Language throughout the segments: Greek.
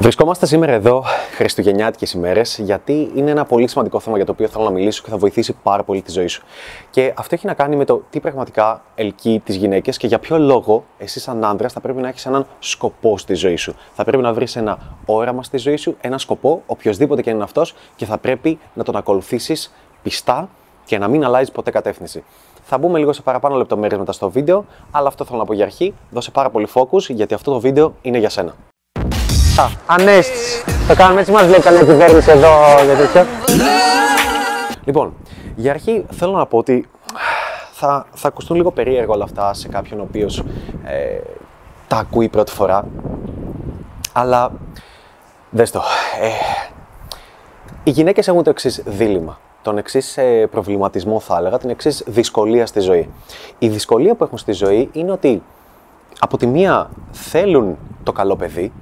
Βρισκόμαστε σήμερα εδώ, Χριστουγεννιάτικες ημέρες, γιατί είναι ένα πολύ σημαντικό θέμα για το οποίο θέλω να μιλήσω και θα βοηθήσει πάρα πολύ τη ζωή σου. Και αυτό έχει να κάνει με το τι πραγματικά ελκύει τις γυναίκες και για ποιο λόγο εσύ, σαν άντρα, θα πρέπει να έχεις έναν σκοπό στη ζωή σου. Θα πρέπει να βρεις ένα όραμα στη ζωή σου, ένα σκοπό, οποιοδήποτε και είναι αυτός, και θα πρέπει να τον ακολουθήσεις πιστά και να μην αλλάζεις ποτέ κατεύθυνση. Θα μπούμε λίγο σε παραπάνω λεπτομέρειες μετά στο βίντεο, αλλά αυτό θέλω να πω για αρχή. Δώσε πάρα πολύ focus γιατί αυτό το βίντεο είναι για σένα. Ανέστηση. Το κάνουμε έτσι, μας λέει καλή κυβέρνηση εδώ για τέτοιο. Λοιπόν, για αρχή θέλω να πω ότι θα, θα ακουστούν λίγο περίεργα όλα αυτά σε κάποιον ο οποίος ε, τα ακούει πρώτη φορά. Αλλά δες το. Ε, οι γυναίκες έχουν το εξής δίλημα. Τον εξής ε, προβληματισμό θα έλεγα, την εξής δυσκολία στη ζωή. Η δυσκολία που έχουν στη ζωή είναι ότι από τη μία θέλουν το καλό παιδί,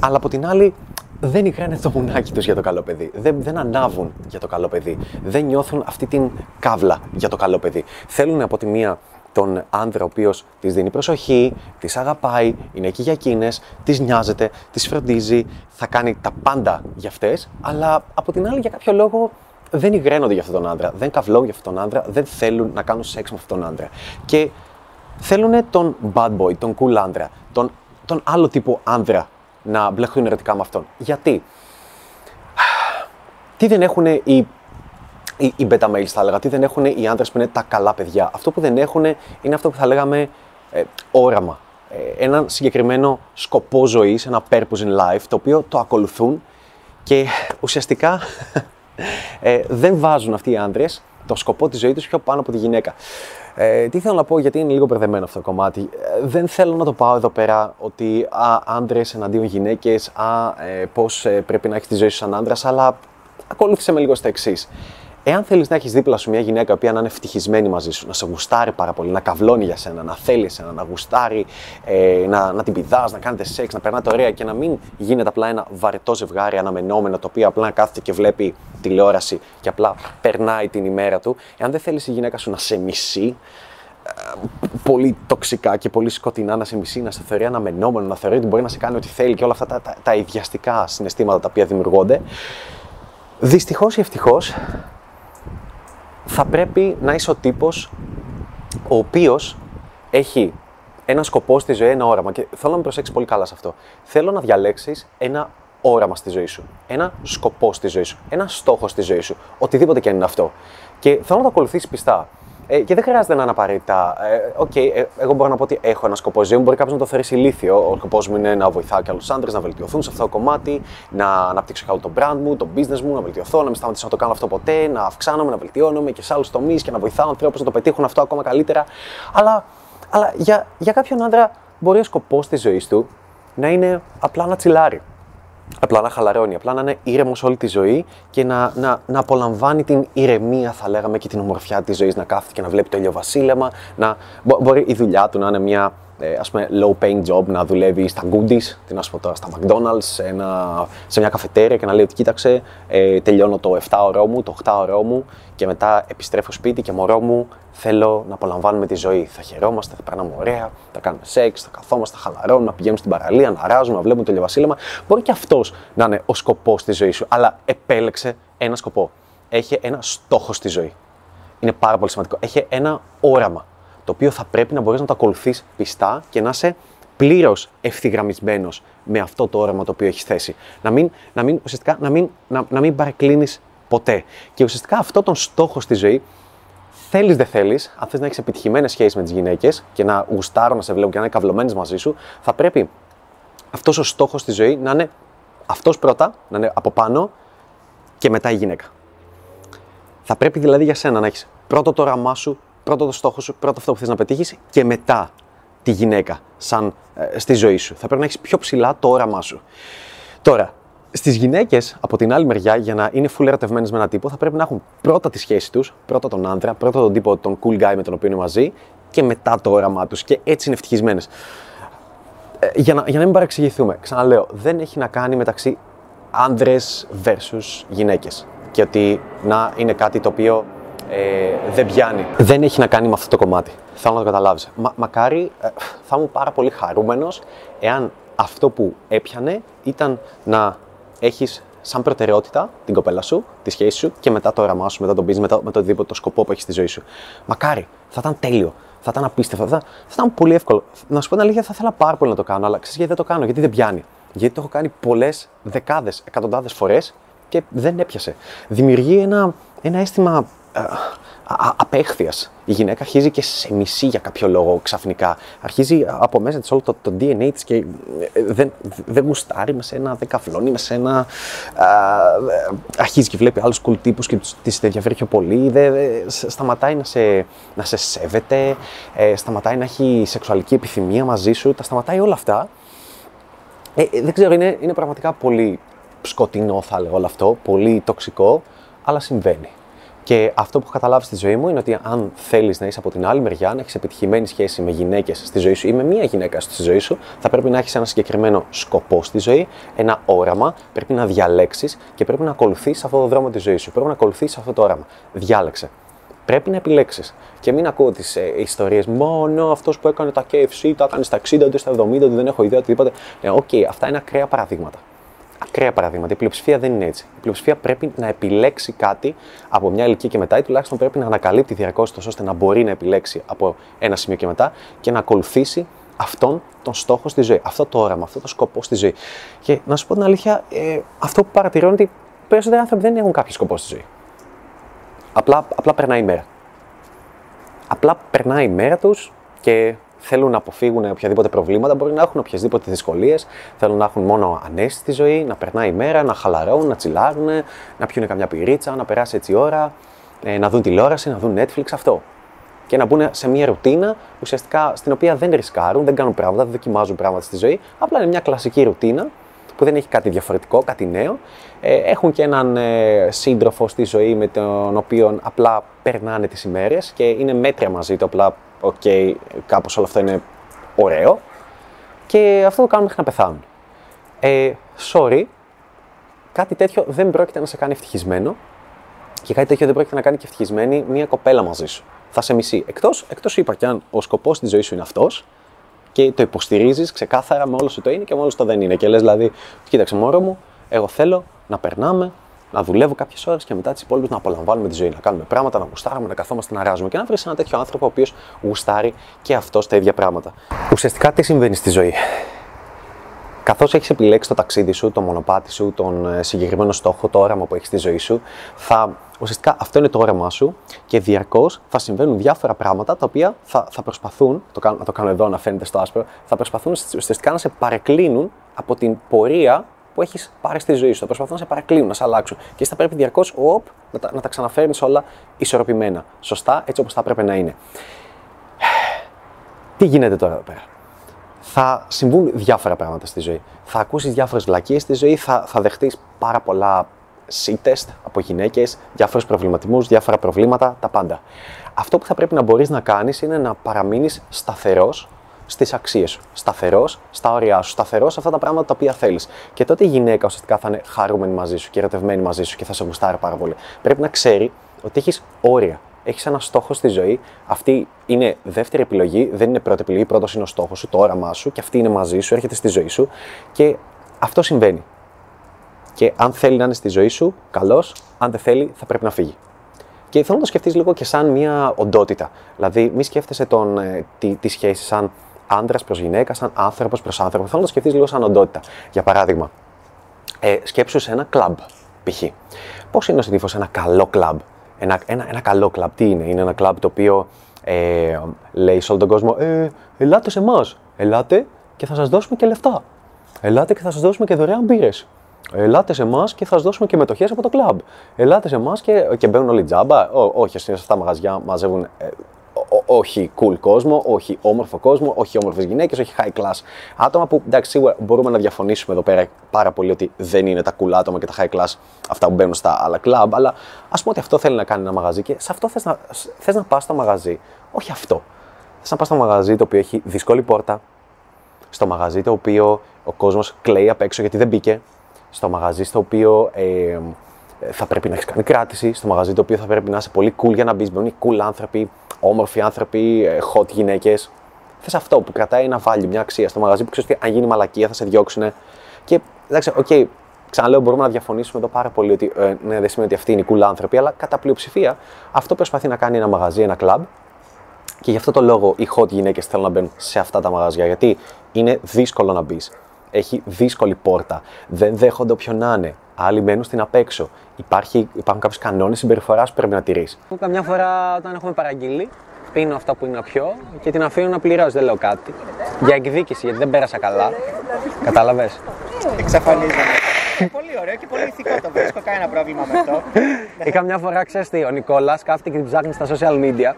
αλλά από την άλλη δεν υγράνε το μουνάκι τους για το καλό παιδί. Δεν, δεν ανάβουν για το καλό παιδί. Δεν νιώθουν αυτή την καύλα για το καλό παιδί. Θέλουν από τη μία τον άντρα ο οποίος της δίνει προσοχή, της αγαπάει, είναι εκεί για εκείνες, της νοιάζεται, της φροντίζει, θα κάνει τα πάντα για αυτές, αλλά από την άλλη για κάποιο λόγο δεν υγραίνονται για αυτόν τον άντρα, δεν καυλώνουν για αυτόν τον άντρα, δεν θέλουν να κάνουν σεξ με αυτόν τον άντρα. Και θέλουν τον bad boy, τον cool άντρα, τον, τον άλλο τύπο άντρα να μπλεχθούν ερωτικά με αυτόν. Γιατί; Τι δεν έχουν οι, οι, οι beta males, θα έλεγα, τι δεν έχουν οι άντρες που είναι τα καλά παιδιά; Αυτό που δεν έχουν είναι αυτό που θα λέγαμε ε, όραμα. Ε, έναν συγκεκριμένο σκοπό ζωής, ένα purpose in life, το οποίο το ακολουθούν και ουσιαστικά ε, δεν βάζουν αυτοί οι άντρες το σκοπό της ζωής τους πιο πάνω από τη γυναίκα. Ε, τι θέλω να πω, γιατί είναι λίγο μπερδεμένο αυτό το κομμάτι. Ε, δεν θέλω να το πάω εδώ πέρα ότι άντρες εναντίον γυναίκες, ε, πώς ε, πρέπει να έχεις τη ζωή σου σαν άντρας, αλλά ακολούθησε με λίγο στα εξής. Εάν θέλεις να έχεις δίπλα σου μια γυναίκα που να είναι ευτυχισμένη μαζί σου, να σε γουστάρει πάρα πολύ, να καυλώνει για σένα, να θέλει εσένα, να γουστάρει, ε, να, να την πηδάς, να κάνετε σεξ, να περνάτε ωραία και να μην γίνεται απλά ένα βαρετό ζευγάρι αναμενόμενο το οποίο απλά κάθεται και βλέπει τηλεόραση και απλά περνάει την ημέρα του. Εάν δεν θέλεις η γυναίκα σου να σε μισεί, ε, πολύ τοξικά και πολύ σκοτεινά να σε μισεί, να σε θεωρεί αναμενόμενο, να θεωρεί ότι μπορεί να σε κάνει ό,τι θέλει και όλα αυτά τα, τα, τα ιδιαστικά συναισθήματα τα οποία δημιουργούνται. Δυστυχώς ή ευτυχώς, θα πρέπει να είσαι ο τύπος ο οποίος έχει ένα σκοπό στη ζωή, ένα όραμα. Και θέλω να με προσέξεις πολύ καλά σε αυτό. Θέλω να διαλέξεις ένα όραμα στη ζωή σου. Ένα σκοπό στη ζωή σου. Ένα στόχο στη ζωή σου. Οτιδήποτε και αν είναι αυτό. Και θέλω να το ακολουθήσεις πιστά. Ε, και δεν χρειάζεται να είναι απαραίτητα. Ε, okay, ε, εγώ μπορώ να πω ότι έχω ένα σκοπό ζωή μου. Μπορεί κάποιος να το θεωρήσει ηλίθιο. Ο σκοπός μου είναι να βοηθάω και άλλους άντρες να βελτιωθούν σε αυτό το κομμάτι, να αναπτύξω καλό το brand μου, το business μου, να βελτιωθώ, να μην σταματήσω να το κάνω αυτό ποτέ, να αυξάνομαι, να βελτιώνομαι και σε άλλους τομείς και να βοηθάω ανθρώπους να το πετύχουν αυτό ακόμα καλύτερα. Αλλά, αλλά για, για κάποιον άντρα μπορεί ο σκοπός της ζωής του να είναι απλά να τσιλάρει απλά να χαλαρώνει, απλά να είναι ήρεμος όλη τη ζωή και να, να, να απολαμβάνει την ηρεμία, θα λέγαμε, και την ομορφιά της ζωής, να κάθεται και να βλέπει το ηλιοβασίλεμα. Να, μπορεί η δουλειά του να είναι μια ε, ας πούμε, low paying job, να δουλεύει στα goodies, τι να σου πω τώρα, στα McDonald's, σε, ένα, σε μια καφετέρια και να λέει ότι κοίταξε, ε, τελειώνω το 7 ώρο μου, το 8 ώρο μου και μετά επιστρέφω σπίτι και μωρό μου θέλω να απολαμβάνουμε τη ζωή. Θα χαιρόμαστε, θα περνάμε ωραία, θα κάνουμε σεξ, θα καθόμαστε, θα χαλαρώνουμε, να πηγαίνουμε στην παραλία, να ράζουμε, να βλέπουμε το ηλιοβασίλεμα. Μπορεί και αυτός να είναι ο σκοπός της ζωής σου, αλλά επέλεξε ένα σκοπό. Έχει ένα στόχο στη ζωή. Είναι πάρα πολύ σημαντικό. Έχει ένα όραμα το οποίο θα πρέπει να μπορείς να το ακολουθείς πιστά και να είσαι πλήρως ευθυγραμμισμένος με αυτό το όραμα το οποίο έχεις θέσει. Να μην, να μην, ουσιαστικά, να μην, να, να μην παρεκκλίνεις ποτέ. Και ουσιαστικά αυτό τον στόχο στη ζωή θέλεις δεν θέλεις, αν θες να έχεις επιτυχημένες σχέσεις με τις γυναίκες και να γουστάρουν να σε βλέπουν και να είναι καυλωμένε μαζί σου, θα πρέπει αυτός ο στόχος στη ζωή να είναι αυτός πρώτα, να είναι από πάνω και μετά η γυναίκα. Θα πρέπει δηλαδή για σένα να έχεις πρώτο το όραμά σου, πρώτο το στόχο σου, πρώτο αυτό που θες να πετύχεις και μετά τη γυναίκα σαν ε, στη ζωή σου. Θα πρέπει να έχεις πιο ψηλά το όραμά σου. Τώρα, Στις γυναίκες, από την άλλη μεριά, για να είναι full ερωτευμένες με έναν τύπο, θα πρέπει να έχουν πρώτα τη σχέση τους, πρώτα τον άντρα, πρώτα τον τύπο, τον cool guy με τον οποίο είναι μαζί και μετά το όραμά τους. Και έτσι είναι ευτυχισμένες. Ε, για, να, για να μην παρεξηγηθούμε, ξαναλέω, δεν έχει να κάνει μεταξύ άντρε versus γυναίκες. Και ότι να είναι κάτι το οποίο ε, δεν πιάνει. Δεν έχει να κάνει με αυτό το κομμάτι. Θέλω να το καταλάβεις. Μα, μακάρι ε, θα ήμουν πάρα πολύ χαρούμενος εάν αυτό που έπιανε ήταν να έχεις σαν προτεραιότητα την κοπέλα σου, τη σχέση σου και μετά το όραμά σου, μετά τον business, μετά με το οτιδήποτε το σκοπό που έχεις στη ζωή σου. Μακάρι, θα ήταν τέλειο, θα ήταν απίστευτο, θα, θα ήταν πολύ εύκολο. Να σου πω την αλήθεια, θα ήθελα πάρα πολύ να το κάνω, αλλά ξέρεις γιατί δεν το κάνω, γιατί δεν πιάνει. Γιατί το έχω κάνει πολλές δεκάδες, εκατοντάδες φορές και δεν έπιασε. Δημιουργεί ένα, ένα αίσθημα απέχθειας. Η γυναίκα αρχίζει και σε μισή για κάποιο λόγο ξαφνικά. Αρχίζει από μέσα της όλο το, το DNA της και ε, δεν, δεν γουστάρει με σένα, δεν καφλώνει με σένα. Α, αρχίζει και βλέπει άλλους cool τύπους και τη ενδιαφέρει πιο πολύ. Δε, σταματάει να σε, να σε σέβεται, ε, σταματάει να έχει σεξουαλική επιθυμία μαζί σου, τα σταματάει όλα αυτά. Ε, ε δεν ξέρω, είναι, είναι πραγματικά πολύ σκοτεινό θα έλεγα όλο αυτό, πολύ τοξικό, αλλά συμβαίνει. Και αυτό που έχω καταλάβει στη ζωή μου είναι ότι αν θέλεις να είσαι από την άλλη μεριά, να έχεις επιτυχημένη σχέση με γυναίκες στη ζωή σου ή με μία γυναίκα στη ζωή σου, θα πρέπει να έχεις ένα συγκεκριμένο σκοπό στη ζωή, ένα όραμα, πρέπει να διαλέξεις και πρέπει να ακολουθήσει αυτό το δρόμο της ζωής σου. Πρέπει να ακολουθήσει αυτό το όραμα. Διάλεξε. Πρέπει να επιλέξεις. Και μην ακούω τις ε, ιστορίες μόνο αυτός που έκανε τα KFC, τα έκανε στα 60, στα 70, δεν έχω ιδέα οτιδήποτε. Ναι, OK, okay, αυτά είναι ακραία παραδείγματα ακραία παραδείγματα. Η πλειοψηφία δεν είναι έτσι. Η πλειοψηφία πρέπει να επιλέξει κάτι από μια ηλικία και μετά ή τουλάχιστον πρέπει να ανακαλύπτει διαρκώς ώστε να μπορεί να επιλέξει από ένα σημείο και μετά και να ακολουθήσει αυτόν τον στόχο στη ζωή, αυτό το όραμα, αυτό το σκοπό στη ζωή. Και να σου πω την αλήθεια, ε, αυτό που παρατηρώ είναι ότι περισσότεροι άνθρωποι δεν έχουν κάποιο σκοπό στη ζωή. Απλά, απλά περνάει η μέρα. Απλά περνάει η μέρα τους και θέλουν να αποφύγουν οποιαδήποτε προβλήματα, μπορεί να έχουν οποιασδήποτε δυσκολίες, θέλουν να έχουν μόνο άνεση στη ζωή, να περνάει η μέρα, να χαλαρώνουν, να τσιλάρουν, να πιούν καμιά μπυρίτσα, να περάσει έτσι η ώρα, ε, να δουν τηλεόραση, να δουν Netflix, αυτό. Και να μπουν σε μια ρουτίνα ουσιαστικά στην οποία δεν ρισκάρουν, δεν κάνουν πράγματα, δεν δοκιμάζουν πράγματα στη ζωή. Απλά είναι μια κλασική ρουτίνα που δεν έχει κάτι διαφορετικό, κάτι νέο. Ε, έχουν και έναν ε, σύντροφο στη ζωή με τον οποίο απλά περνάνε τις ημέρες και είναι μέτρια μαζί του, απλά OK, okay, κάπως όλο αυτό είναι ωραίο και αυτό το κάνουν μέχρι να πεθάνουν. Ε, sorry, κάτι τέτοιο δεν πρόκειται να σε κάνει ευτυχισμένο και κάτι τέτοιο δεν πρόκειται να κάνει και ευτυχισμένη μια κοπέλα μαζί σου. Θα σε μισεί. Εκτός, εκτός είπα και αν ο σκοπός της ζωής σου είναι αυτός και το υποστηρίζεις ξεκάθαρα με όλο σου το είναι και με όλο το δεν είναι. Και λες δηλαδή, κοίταξε μόρο μου, εγώ θέλω να περνάμε να δουλεύω κάποιες ώρες και μετά τις υπόλοιπες να απολαμβάνουμε τη ζωή, να κάνουμε πράγματα, να γουστάρουμε, να καθόμαστε να ράζουμε και να βρεις ένα τέτοιο άνθρωπο ο οποίος γουστάρει και αυτός τα ίδια πράγματα. Ουσιαστικά τι συμβαίνει στη ζωή; Καθώς έχεις επιλέξει το ταξίδι σου, το μονοπάτι σου, τον ε, συγκεκριμένο στόχο, το όραμα που έχεις στη ζωή σου, θα, ουσιαστικά αυτό είναι το όραμά σου και διαρκώς θα συμβαίνουν διάφορα πράγματα τα οποία θα, θα προσπαθούν, το κάνω, να το κάνω εδώ να φαίνεται στο άσπρο, θα προσπαθούν ουσιαστικά να σε παρεκκλίνουν από την πορεία που έχεις πάρει στη ζωή σου. Θα προσπαθούν να σε παρακλίνουν, να σε αλλάξουν. Και εσύ θα πρέπει διαρκώς να, τα, να τα ξαναφέρνεις όλα ισορροπημένα. Σωστά, έτσι όπως θα έπρεπε να είναι. Τι γίνεται τώρα εδώ πέρα; Θα συμβούν διάφορα πράγματα στη ζωή. Θα ακούσεις διάφορες βλακίες στη ζωή, θα, θα δεχτείς πάρα πολλά C-test από γυναίκες, διάφορους προβληματισμούς, διάφορα προβλήματα, τα πάντα. Αυτό που θα πρέπει να μπορείς να κάνεις είναι να παραμείνεις σταθερός στις αξίες σου. Σταθερός στα όρια σου. Σταθερός σε αυτά τα πράγματα τα οποία θέλεις. Και τότε η γυναίκα ουσιαστικά θα είναι χαρούμενη μαζί σου και ερωτευμένη μαζί σου και θα σε γουστάρει πάρα πολύ. Πρέπει να ξέρει ότι έχεις όρια. Έχεις ένα στόχο στη ζωή. Αυτή είναι δεύτερη επιλογή, δεν είναι πρώτη επιλογή. Πρώτος είναι ο στόχος σου, το όραμά σου και αυτή είναι μαζί σου, έρχεται στη ζωή σου και αυτό συμβαίνει. Και αν θέλει να είναι στη ζωή σου, καλώ. Αν δεν θέλει, θα πρέπει να φύγει. Και θέλω να το σκεφτείς λίγο και σαν μια οντότητα. Δηλαδή, μη σκέφτεσαι τον, ε, τη, τη σχέση σαν άντρας προς γυναίκα, σαν άνθρωπος προς άνθρωπο. Θέλω να το σκεφτείς λίγο σαν οντότητα. Για παράδειγμα, ε, σκέψου σε ένα κλαμπ, π.χ. Πώς είναι ο συνήθως ένα καλό κλαμπ; Ένα, ένα, ένα καλό κλαμπ, τι είναι, είναι ένα κλαμπ το οποίο ε, λέει σε όλο τον κόσμο, ε, ελάτε σε εμάς. Ελάτε και θα σας δώσουμε και λεφτά. Ελάτε και θα σας δώσουμε και δωρεάν μπύρες. Ελάτε σε εμάς και θα σας δώσουμε και μετοχές από το κλαμπ. Ελάτε σε εμάς και, και μπαίνουν όλοι τζάμπα. Ό, όχι, σε αυτά τα μαγαζιά μαζεύουν ε, όχι cool κόσμο, όχι όμορφο κόσμο, όχι όμορφες γυναίκες, όχι high class άτομα που εντάξει, σίγουρα μπορούμε να διαφωνήσουμε εδώ πέρα πάρα πολύ ότι δεν είναι τα cool άτομα και τα high class αυτά που μπαίνουν στα άλλα club, αλλά ας πούμε ότι αυτό θέλει να κάνει ένα μαγαζί και σε αυτό θες να, θες να πας στο μαγαζί. Όχι αυτό. Θες να πας στο μαγαζί το οποίο έχει δύσκολη πόρτα, στο μαγαζί το οποίο ο κόσμος κλαίει απ' έξω γιατί δεν μπήκε, στο μαγαζί στο οποίο ε, θα πρέπει να έχεις κάνει κράτηση, στο μαγαζί το οποίο θα πρέπει να είσαι πολύ cool για να μπεις. Μπαίνουν cool άνθρωποι, όμορφοι άνθρωποι, ε, hot γυναίκες. Θες αυτό που κρατάει ένα value, μια αξία στο μαγαζί που ξέρεις ότι αν γίνει μαλακία θα σε διώξουν. Και εντάξει, OK, okay, ξαναλέω, μπορούμε να διαφωνήσουμε εδώ πάρα πολύ ότι ε, ναι, δεν σημαίνει ότι αυτοί είναι οι cool άνθρωποι, αλλά κατά πλειοψηφία αυτό προσπαθεί να κάνει ένα μαγαζί, ένα κλαμπ. Και γι' αυτό το λόγο οι hot γυναίκες θέλουν να μπαίνουν σε αυτά τα μαγαζιά, γιατί είναι δύσκολο να μπεις. Έχει δύσκολη πόρτα. Δεν δέχονται όποιον να είναι. Άλλοι μένουν στην απέξω. Υπάρχει, υπάρχουν κάποιοι κανόνες συμπεριφοράς που πρέπει να τηρείς. Καμιά φορά όταν έχουμε παραγγείλει, πίνω αυτά που είναι να πιω και την αφήνω να πληρώσει, δεν λέω κάτι. Για εκδίκηση, γιατί δεν πέρασα καλά. Κατάλαβες; Εξαφανίζομαι. πολύ ωραίο και πολύ ηθικό το βρίσκω, κανένα πρόβλημα με αυτό. Είχα μια φορά, ξέρεις τι, ο Νικόλας κάθεται και την ψάχνει στα social media.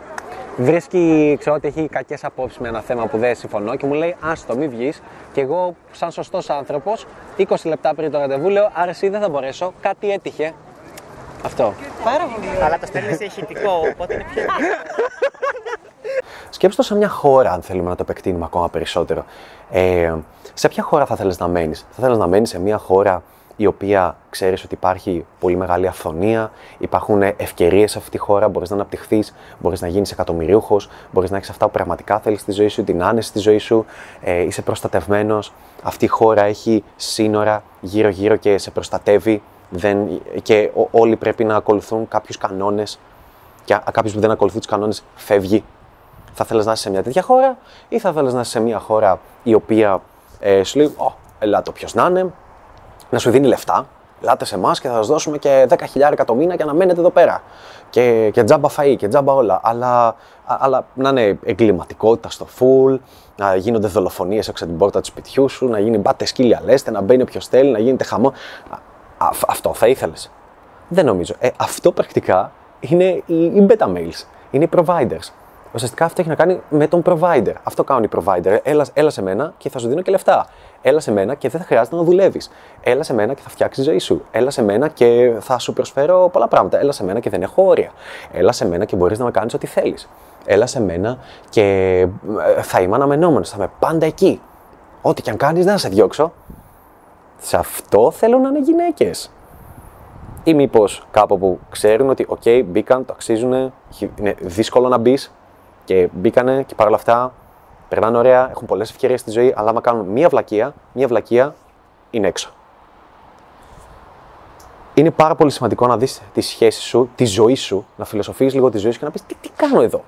Βρίσκει, ξέρω ότι έχει κακές απόψεις με ένα θέμα που δεν συμφωνώ και μου λέει: Άστο, μη βγεις. Και εγώ, σαν σωστός άνθρωπος, 20 λεπτά πριν το ραντεβού, λέω: Άρα εσύ δεν θα μπορέσω, κάτι έτυχε. Αυτό. Πάρα πολύ. Αλλά το στέλνεις σε ηχητικό, οπότε είναι πιο Σκέψτε το σε μια χώρα, αν θέλουμε να το επεκτείνουμε ακόμα περισσότερο. Ε, σε ποια χώρα θα θέλεις να μένεις, Θα θέλεις να μένεις σε μια χώρα η οποία ξέρεις ότι υπάρχει πολύ μεγάλη αυθονία, υπάρχουν ευκαιρίες σε αυτή τη χώρα, μπορείς να αναπτυχθείς, μπορείς να γίνεις εκατομμυρίουχος, μπορείς να έχεις αυτά που πραγματικά θέλεις στη ζωή σου, την άνεση στη ζωή σου, ε, είσαι προστατευμένος. Αυτή η χώρα έχει σύνορα γύρω-γύρω και σε προστατεύει. Δεν, και όλοι πρέπει να ακολουθούν κάποιους κανόνες. Και κάποιος που δεν ακολουθεί τους κανόνες φεύγει. Θα θέλεις να είσαι σε μια τέτοια χώρα, ή θα θέλεις να είσαι σε μια χώρα η οποία ε, σου λέει: Ω, ελάτε όποιος να είναι, να σου δίνει λεφτά. Ελάτε σε εμάς και θα σας δώσουμε και 10.000 το μήνα για να μένετε εδώ πέρα. Και, και τζάμπα φαΐ και τζάμπα όλα. Αλλά, αλλά να είναι εγκληματικότητα στο full, να γίνονται δολοφονίες έξω από την πόρτα του σπιτιού σου, να γίνει μπάτε σκύλια λέστε, να μπαίνει όποιος θέλει, να γίνεται χαμό. Α, αυτό θα ήθελες; Δεν νομίζω. Ε, αυτό πρακτικά είναι οι, οι beta mails. Είναι οι providers. Ουσιαστικά αυτό έχει να κάνει με τον provider. Αυτό κάνουν οι provider. Έλα, έλα σε μένα και θα σου δίνω και λεφτά. Έλα σε μένα και δεν θα χρειάζεται να δουλεύεις. Έλα σε μένα και θα φτιάξεις τη ζωή σου. Έλα σε μένα και θα σου προσφέρω πολλά πράγματα. Έλα σε μένα και δεν έχω όρια. Έλα σε μένα και μπορείς να με κάνεις ό,τι θέλεις. Έλα σε μένα και ε, θα είμαι αναμενόμενος. Θα είμαι πάντα εκεί. Ό,τι και αν κάνεις, δεν θα σε διώξω. Σε αυτό θέλω να είναι γυναίκες. Ή μήπως κάπου που ξέρουν ότι, OK, μπήκαν, το αξίζουν, είναι δύσκολο να μπεις, και μπήκανε και παρόλα αυτά περνάνε ωραία, έχουν πολλές ευκαιρίες στη ζωή, αλλά άμα κάνουν μία βλακεία, μία βλακεία είναι έξω. Είναι πάρα πολύ σημαντικό να δεις τη σχέση σου, τη ζωή σου, να φιλοσοφείς λίγο τη ζωή σου και να πεις τι, τι κάνω εδώ;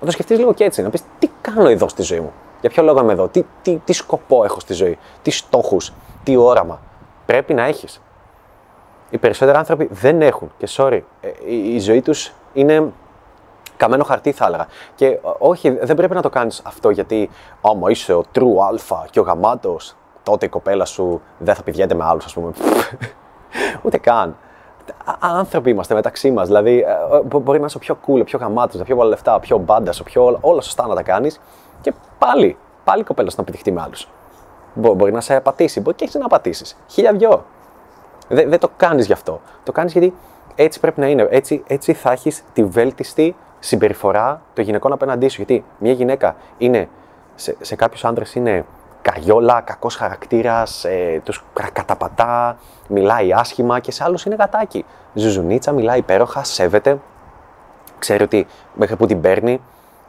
Να το σκεφτείς λίγο και έτσι, να πεις τι κάνω εδώ στη ζωή μου; Για ποιο λόγο είμαι εδώ, τι, τι, τι σκοπό έχω στη ζωή, τι στόχους, τι όραμα; Πρέπει να έχεις. Οι περισσότεροι άνθρωποι δεν έχουν και sorry, ε, η, η ζωή τους είναι καμένο χαρτί θα έλεγα. Και όχι, δεν πρέπει να το κάνεις αυτό γιατί άμα είσαι ο true alpha και ο γαμάτος, τότε η κοπέλα σου δεν θα πηδιέται με άλλους, ας πούμε. Ούτε καν. Άνθρωποι είμαστε μεταξύ μας. Δηλαδή, ε, ε, μπορεί να είσαι ο πιο cool, ο πιο γαμάτος, πιο πολλά λεφτά, ο πιο μπάντα, ο πιο όλα σωστά να τα κάνεις και πάλι, πάλι η κοπέλα σου να πετυχτεί με άλλους. Μπορεί να σε απατήσει, μπορεί και έχει να απατήσει. Χίλια δυο. Δεν, το κάνεις γι' αυτό. Το κάνεις γιατί έτσι πρέπει να είναι. Έτσι, έτσι θα έχεις τη βέλτιστη συμπεριφορά των γυναικών απέναντί σου. Γιατί μια γυναίκα είναι, σε, σε κάποιους άντρες είναι καριόλα, κακός χαρακτήρας, ε, τους καταπατά, μιλάει άσχημα και σε άλλους είναι γατάκι. Ζουζουνίτσα, μιλάει υπέροχα, σέβεται, ξέρει ότι μέχρι που την παίρνει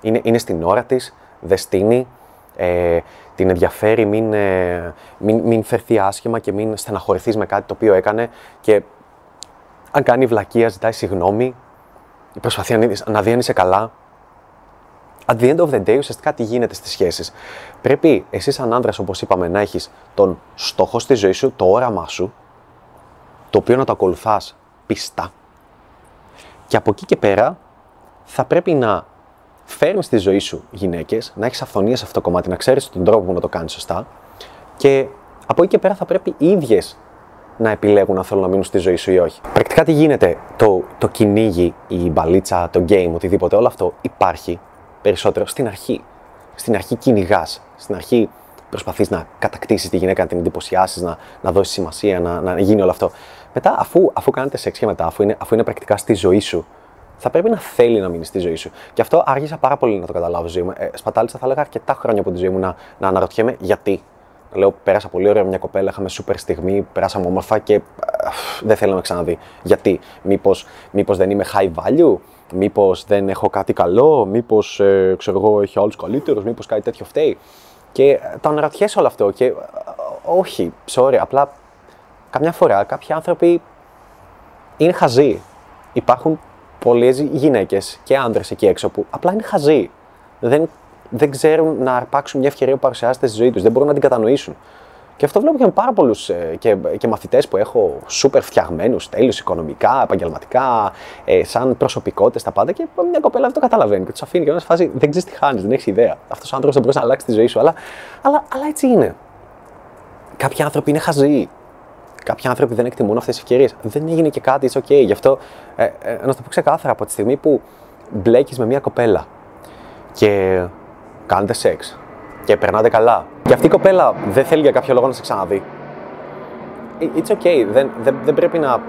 είναι, είναι στην ώρα της, δεν στείνει, ε, την ενδιαφέρει, μην, ε, μην, μην φερθεί άσχημα και μην στεναχωρηθείς με κάτι το οποίο έκανε και αν κάνει βλακεία ζητάει συγγνώμη, προσπαθεί να δει αν είσαι καλά. At the end of the day, ουσιαστικά τι γίνεται στις σχέσεις. Πρέπει εσύ, σαν άντρας, όπως είπαμε, να έχεις τον στόχο στη ζωή σου, το όραμά σου, το οποίο να το ακολουθάς πιστά. Και από εκεί και πέρα θα πρέπει να φέρνεις στη ζωή σου γυναίκες, να έχεις αυθονία σε αυτό το κομμάτι, να ξέρεις τον τρόπο που να το κάνεις σωστά. Και από εκεί και πέρα θα πρέπει οι ίδιες να επιλέγουν αν θέλουν να μείνουν στη ζωή σου ή όχι. Πρακτικά τι γίνεται, το, το κυνήγι, η μπαλίτσα, το game, οτιδήποτε, όλο αυτό υπάρχει περισσότερο στην αρχή. Στην αρχή κυνηγάς. Στην αρχή προσπαθείς να κατακτήσεις τη γυναίκα, να την εντυπωσιάσεις, να, να δώσεις σημασία, να, να γίνει όλο αυτό. Μετά, αφού, αφού κάνετε σεξ και μετά, αφού είναι, αφού είναι πρακτικά στη ζωή σου, θα πρέπει να θέλει να μείνει στη ζωή σου. Και αυτό άργησα πάρα πολύ να το καταλάβω στη ζωή μου. Ε, σπατάλησα, θα έλεγα, αρκετά χρόνια από τη ζωή μου να, να αναρωτιέμαι γιατί. Λέω, πέρασα πολύ ωραία με μια κοπέλα, είχαμε σούπερ στιγμή, περάσαμε όμορφα και ε, αφ, δεν θέλω να με ξαναδεί. Γιατί, μήπως, μήπως δεν είμαι high value, μήπως δεν έχω κάτι καλό, μήπως ε, ξέρω εγώ έχει άλλους καλύτερους, μήπως κάτι τέτοιο φταίει. Και ε, το αναρωτιέσαι όλο αυτό και ε, όχι, sorry, απλά καμιά φορά κάποιοι άνθρωποι είναι χαζοί. Υπάρχουν πολλές γυναίκες και άντρε εκεί έξω που απλά είναι χαζοί. Δεν, δεν ξέρουν να αρπάξουν μια ευκαιρία που παρουσιάζεται στη ζωή τους, δεν μπορούν να την κατανοήσουν. Και αυτό βλέπω και με πάρα πολλούς και, και μαθητές που έχω σούπερ φτιαγμένους, τέλειου οικονομικά, επαγγελματικά, ε, σαν προσωπικότητες, τα πάντα. Και μια κοπέλα δεν το καταλαβαίνει και τους αφήνει και να φάση δεν ξέρεις τι χάνεις, δεν έχεις ιδέα. Αυτός ο άνθρωπος δεν μπορεί να αλλάξει τη ζωή σου. Αλλά, αλλά, αλλά έτσι είναι. Κάποιοι άνθρωποι είναι χαζοί. Κάποιοι άνθρωποι δεν εκτιμούν αυτές τις ευκαιρίες. Δεν έγινε και κάτι, it's ok. Γι' αυτό ε, ε, να το πω ξεκάθαρα από τη στιγμή που μπλέκεις με μια κοπέλα και κάνετε σεξ και περνάτε καλά και αυτή η κοπέλα δεν θέλει για κάποιο λόγο να σε ξαναδεί. Ε, it's ok. Δεν, δεν, δεν πρέπει να.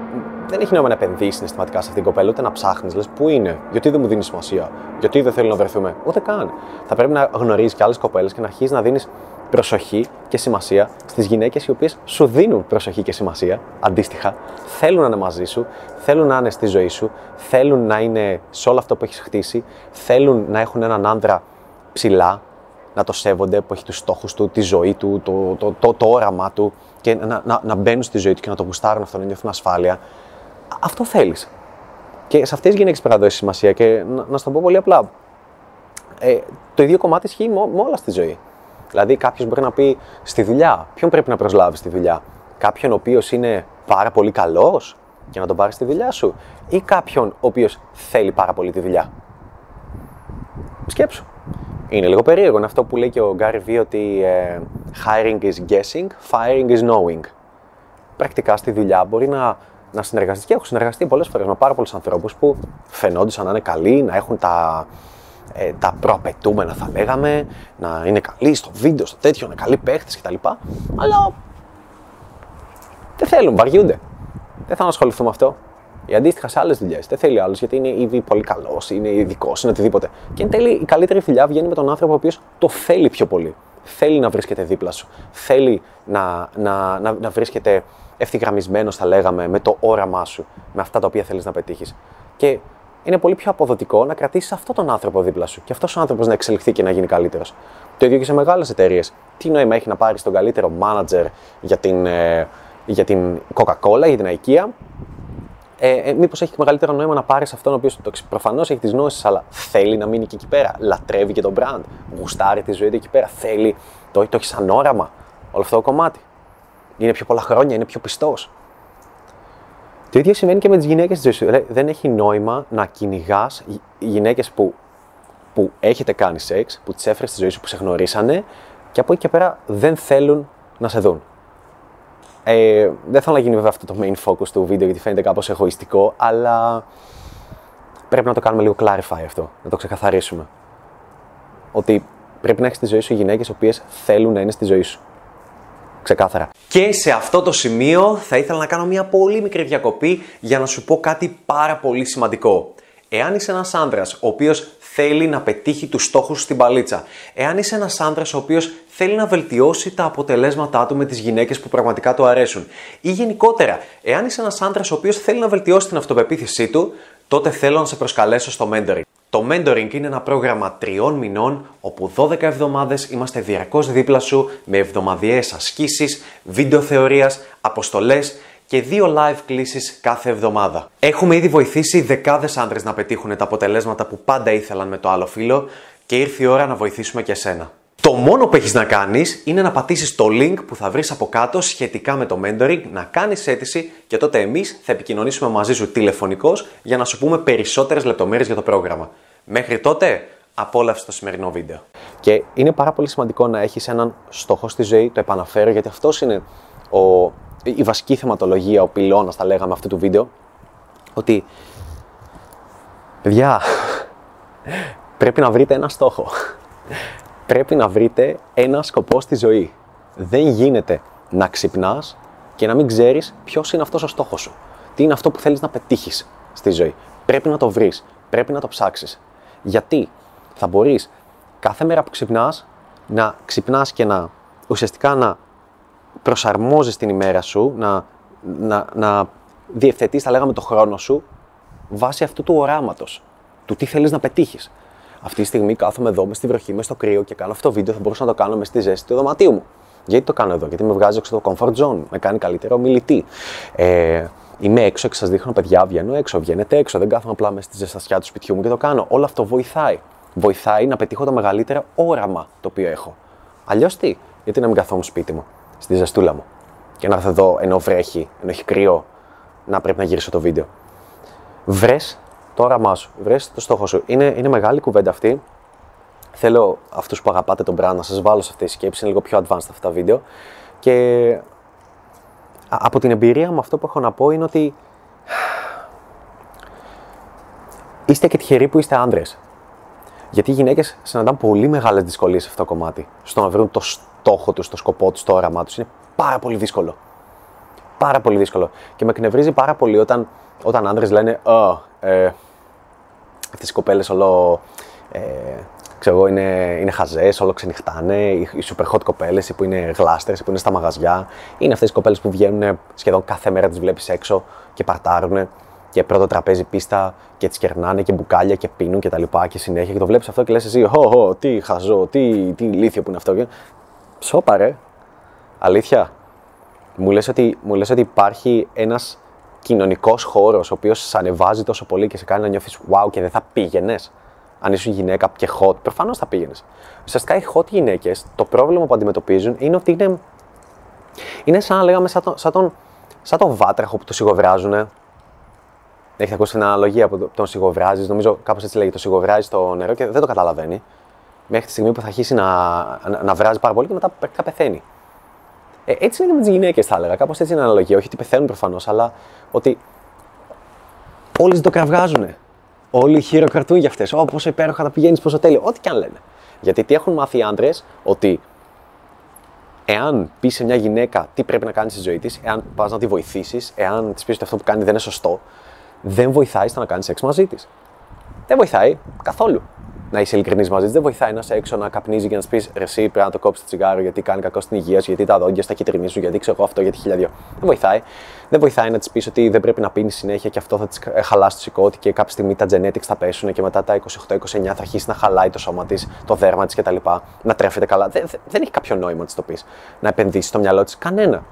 Δεν έχει νόημα να επενδύσεις συναισθηματικά σε αυτήν την κοπέλα, ούτε να ψάχνεις. Λες, πού είναι, γιατί δεν μου δίνεις σημασία, γιατί δεν θέλει να βρεθούμε; Ούτε καν. Θα πρέπει να γνωρίζεις και άλλες κοπέλες και να αρχίσεις να δίνεις προσοχή και σημασία στις γυναίκες οι οποίες σου δίνουν προσοχή και σημασία, αντίστοιχα, θέλουν να είναι μαζί σου, θέλουν να είναι στη ζωή σου, θέλουν να είναι σε όλο αυτό που έχεις χτίσει, θέλουν να έχουν έναν άντρα ψηλά, να το σέβονται, που έχει τους στόχους του, τη ζωή του, το, το, το, το, όραμά του και να, να, να μπαίνουν στη ζωή του και να το γουστάρουν αυτό, να νιώθουν ασφάλεια. Αυτό θέλεις. Και σε αυτές τι γυναίκε πρέπει να δώσει σημασία και να, να σου το πω πολύ απλά. Ε, το ίδιο κομμάτι ισχύει με όλα στη ζωή. Δηλαδή, κάποιος μπορεί να πει στη δουλειά, ποιον πρέπει να προσλάβεις στη δουλειά, Κάποιον ο οποίος είναι πάρα πολύ καλός για να τον πάρεις στη δουλειά σου, ή κάποιον ο οποίος θέλει πάρα πολύ τη δουλειά; Σκέψου. Είναι λίγο περίεργο. Είναι αυτό που λέει και ο Gary Vee ότι ε, hiring is guessing, firing is knowing. Πρακτικά στη δουλειά μπορεί να, να συνεργαστείς και έχω συνεργαστεί πολλές φορές με πάρα πολλούς ανθρώπους που φαινόντουσαν να είναι καλοί, να έχουν τα, ε, τα προαπαιτούμενα θα λέγαμε, να είναι καλοί στο βίντεο, στο τέτοιο, να είναι καλοί παίχτες κτλ. Αλλά δεν θέλουν, βαριούνται. Δεν θα ασχοληθούν με αυτό. Ή αντίστοιχα σε άλλες δουλειές. Δεν θέλει άλλος γιατί είναι ήδη πολύ καλός, είναι ειδικός, είναι οτιδήποτε. Και εν τέλει η καλύτερη δουλειά βγαίνει με τον άνθρωπο ο οποίος το θέλει πιο πολύ. Θέλει να βρίσκεται δίπλα σου. Θέλει να, να, να, να βρίσκεται ευθυγραμμισμένος, θα λέγαμε, με το όραμά σου, με αυτά τα οποία θέλεις να πετύχεις. Και είναι πολύ πιο αποδοτικό να κρατήσεις αυτόν τον άνθρωπο δίπλα σου και αυτός ο άνθρωπος να εξελιχθεί και να γίνει καλύτερος. Το ίδιο και σε μεγάλες εταιρείες. Τι νόημα έχει να πάρεις τον καλύτερο manager για την, ε, για την Coca-Cola, για την IKEA, ε, ε, Μήπως έχει μεγαλύτερο νόημα να πάρεις αυτόν ο οποίος προφανώς έχει τις γνώσεις, αλλά θέλει να μείνει και εκεί πέρα. Λατρεύει και τον brand. Γουστάρει τη ζωή του εκεί πέρα. Θέλει, το, το έχεις σαν όραμα όλο αυτό το κομμάτι. Είναι πιο πολλά χρόνια, είναι πιο πιστός. Το ίδιο σημαίνει και με τις γυναίκες τη ζωή σου. Δεν έχει νόημα να κυνηγάς γυναίκες που, που έχετε κάνει σεξ, που τις έφερες στη ζωή σου, που σε γνωρίσανε και από εκεί και πέρα δεν θέλουν να σε δουν. Ε, δεν θέλω να γίνει βέβαια αυτό το main focus του βίντεο γιατί φαίνεται κάπως εγωιστικό, αλλά πρέπει να το κάνουμε λίγο clarify αυτό, να το ξεκαθαρίσουμε. Ότι πρέπει να έχεις στη ζωή σου γυναίκες οι οποίες θέλουν να είναι στη ζωή σου. Ξεκάθαρα. Και σε αυτό το σημείο θα ήθελα να κάνω μια πολύ μικρή διακοπή για να σου πω κάτι πάρα πολύ σημαντικό. Εάν είσαι ένας άντρας ο οποίος θέλει να πετύχει τους στόχους στην παλίτσα, εάν είσαι ένας άντρας ο οποίος θέλει να βελτιώσει τα αποτελέσματά του με τις γυναίκες που πραγματικά του αρέσουν ή γενικότερα, εάν είσαι ένας άντρας ο οποίος θέλει να βελτιώσει την αυτοπεποίθησή του, τότε θέλω να σε προσκαλέσω στο mentoring. Το mentoring είναι ένα πρόγραμμα τριών μηνών όπου 12 εβδομάδες είμαστε διαρκώς δίπλα σου με εβδομαδιαίες ασκήσεις, βίντεο θεωρίας, αποστολές και δύο live κλήσεις κάθε εβδομάδα. Έχουμε ήδη βοηθήσει δεκάδες άντρες να πετύχουν τα αποτελέσματα που πάντα ήθελαν με το άλλο φίλο και ήρθε η ώρα να βοηθήσουμε και εσένα. Το μόνο που έχεις να κάνεις είναι να πατήσεις το link που θα βρεις από κάτω σχετικά με το mentoring, να κάνεις αίτηση και τότε εμείς θα επικοινωνήσουμε μαζί σου τηλεφωνικώς για να σου πούμε περισσότερες λεπτομέρειες για το πρόγραμμα. Μέχρι τότε, απόλαυσε το σημερινό βίντεο. Και είναι πάρα πολύ σημαντικό να έχεις έναν στόχο στη ζωή, το επαναφέρω γιατί αυτός είναι ο, η βασική θεματολογία, ο πυλώνας θα λέγαμε αυτού του βίντεο, ότι παιδιά, πρέπει να βρείτε ένα στόχο. Πρέπει να βρείτε ένα σκοπό στη ζωή. Δεν γίνεται να ξυπνάς και να μην ξέρεις ποιος είναι αυτός ο στόχος σου. Τι είναι αυτό που θέλεις να πετύχεις στη ζωή. Πρέπει να το βρεις, πρέπει να το ψάξεις. Γιατί θα μπορείς κάθε μέρα που ξυπνάς να ξυπνάς και να ουσιαστικά να προσαρμόζεις την ημέρα σου, να να, να διευθετείς, θα λέγαμε, το χρόνο σου βάσει αυτού του οράματος, του τι θέλεις να πετύχεις. Αυτή τη στιγμή κάθομαι εδώ μες στη βροχή, μες στο κρύο και κάνω αυτό το βίντεο. Θα μπορούσα να το κάνω μες στη ζέστη του δωματίου μου. Γιατί το κάνω εδώ, Γιατί με βγάζει έξω το comfort zone, με κάνει καλύτερο μιλητή. Ε, είμαι έξω και σας δείχνω, παιδιά, βγαίνω έξω, βγαίνετε έξω. Δεν κάθομαι απλά μες στη ζεστασιά του σπιτιού μου και το κάνω. Όλο αυτό βοηθάει. Βοηθάει να πετύχω το μεγαλύτερο όραμα το οποίο έχω. Αλλιώς τι, γιατί να μην καθόμουν σπίτι μου, στη ζεστούλα μου. Και να έρθω εδώ ενώ βρέχει, ενώ έχει κρύο, να πρέπει να γυρίσω το βίντεο. Βρες το όραμά σου, βρες το στόχο σου. Είναι, είναι μεγάλη κουβέντα αυτή. Θέλω αυτούς που αγαπάτε τον brand να σας βάλω σε αυτή τη σκέψη. Είναι λίγο πιο advanced αυτά τα βίντεο. Και από την εμπειρία μου, αυτό που έχω να πω είναι ότι είστε και τυχεροί που είστε άντρες. Γιατί οι γυναίκες συναντάνε πολύ μεγάλες δυσκολίες σε αυτό το κομμάτι. Στο να βρουν το στόχο τους, το σκοπό τους, το όραμά τους. Είναι πάρα πολύ δύσκολο. Πάρα πολύ δύσκολο. Και με εκνευρίζει πάρα πολύ όταν, όταν άντρε λένε oh, ε, αυτές οι κοπέλες όλο, ε, ξέρω εγώ, είναι, είναι χαζές, όλο ξενυχτάνε, οι, οι super hot κοπέλες που είναι γλάστερες, που είναι στα μαγαζιά, είναι αυτές οι κοπέλες που βγαίνουν σχεδόν κάθε μέρα τις βλέπεις έξω και παρτάρουν και πρώτο τραπέζι πίστα και τις κερνάνε και μπουκάλια και πίνουν και τα λοιπά και συνέχεια και το βλέπεις αυτό και λες εσύ, «Ω, τι χαζό, τι, τι ηλίθιο που είναι αυτό». Σώπα ρε, αλήθεια. Μου λες ότι, μου λες ότι υπάρχει ένας κοινωνικός χώρος, ο οποίος σε ανεβάζει τόσο πολύ και σε κάνει να νιώθεις wow και δεν θα πήγαινες. Αν ήσουν γυναίκα και hot, προφανώς θα πήγαινες. Ουσιαστικά οι hot γυναίκες, το πρόβλημα που αντιμετωπίζουν είναι ότι είναι, είναι σαν να λέγαμε σαν, σαν, τον, σαν τον βάτραχο που το σιγοβράζουν. Έχετε ακούσει την αναλογία που τον σιγοβράζεις, νομίζω κάπως έτσι λέγεται, το σιγοβράζεις στο νερό και δεν το καταλαβαίνει. Μέχρι τη στιγμή που θα αρχίσει να, να, να βράζει πάρα πολύ και μετά θα πεθαίνει. Ε, έτσι είναι και με τις γυναίκες, θα έλεγα. Κάπως έτσι είναι η αναλογία. Όχι ότι πεθαίνουν προφανώς, αλλά ότι όλοι το κραυγάζουν. Όλοι χειροκρατούν για αυτές. Ω, πόσο υπέροχα θα πηγαίνεις, πόσο τέλειο. Ό,τι και αν λένε. Γιατί τι έχουν μάθει οι άντρες, ότι εάν πεις σε μια γυναίκα τι πρέπει να κάνεις στη ζωή της, εάν πας να τη βοηθήσεις, εάν της πεις ότι αυτό που κάνει δεν είναι σωστό, δεν βοηθάει στο να κάνεις σεξ μαζί της. Δεν βοηθάει καθόλου να είσαι ειλικρινής μαζί της. Δεν βοηθάει να είσαι έξω να καπνίζει και να σου πει εσύ πρέπει να το κόψεις το τσιγάρο γιατί κάνει κακό στην υγεία σου, γιατί τα δόντια στα κυτρινή γιατί ξέρω εγώ αυτό, γιατί χιλιάδιο. Δεν βοηθάει. Δεν βοηθάει να της πεις ότι δεν πρέπει να πίνεις συνέχεια και αυτό θα της χαλάσει το σηκώτη και κάποια στιγμή τα genetics θα πέσουν και μετά τα 28-29 θα αρχίσει να χαλάει το σώμα της, το δέρμα της κτλ. Να τρέφεται καλά. Δεν, δεν έχει κάποιο νόημα να της το πεις. Να επενδύσεις στο μυαλό της κανένα.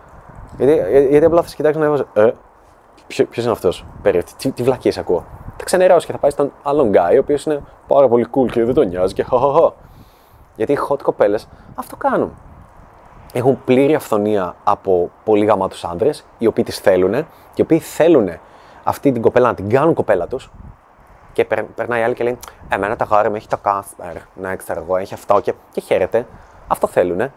Γιατί, γιατί απλά θα κοιτάξει να ε, ποιο είναι αυτός, περίεργο, τι, τι βλακίες ακούω θα ξενερώσει και θα πάει στον άλλον guy, ο οποίος είναι πάρα πολύ cool και δεν τον νοιάζει και χαχαχα. Γιατί οι hot κοπέλες αυτό κάνουν. Έχουν πλήρη αυθονία από πολύ γαμάτους άντρες, οι οποίοι τις θέλουν και οι οποίοι θέλουν αυτή την κοπέλα να την κάνουν κοπέλα τους. Και περνάει άλλη και λέει: Εμένα τα γάρι μου έχει το Κάσπερ. Ναι, ξέρω εγώ, έχει αυτό και, και χαίρεται. Αυτό θέλουν.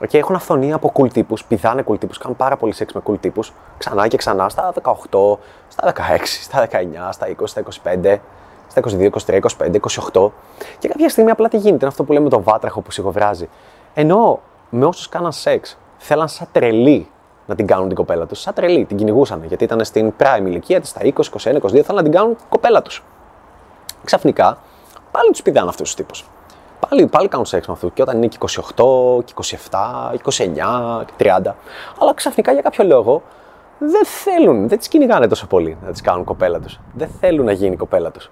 Okay, έχουν αυθονία από cool τύπους, πηδάνε cool τύπους, κάνουν πάρα πολύ σεξ με cool τύπους, ξανά και ξανά στα 18, στα 16, στα 19, στα 20, στα 25, στα 22, 23, 25, 28. Και κάποια στιγμή απλά τι γίνεται, είναι αυτό που λέμε τον βάτραχο που σιγοβράζει. Ενώ με όσους κάναν σεξ, θέλαν σαν τρελή να την κάνουν την κοπέλα τους, σαν τρελή, την κυνηγούσαν γιατί ήταν στην prime ηλικία της, στα 20, 21, 22, θέλαν να την κάνουν κοπέλα τους. Ξαφνικά πάλι τους πηδάνε αυτούς τους τύπους πάλι, πάλι κάνουν σεξ με αυτού. Και όταν είναι και 28, και 27, 29, 30. Αλλά ξαφνικά για κάποιο λόγο δεν θέλουν, δεν τις κυνηγάνε τόσο πολύ να τις κάνουν κοπέλα τους. Δεν θέλουν να γίνει κοπέλα τους.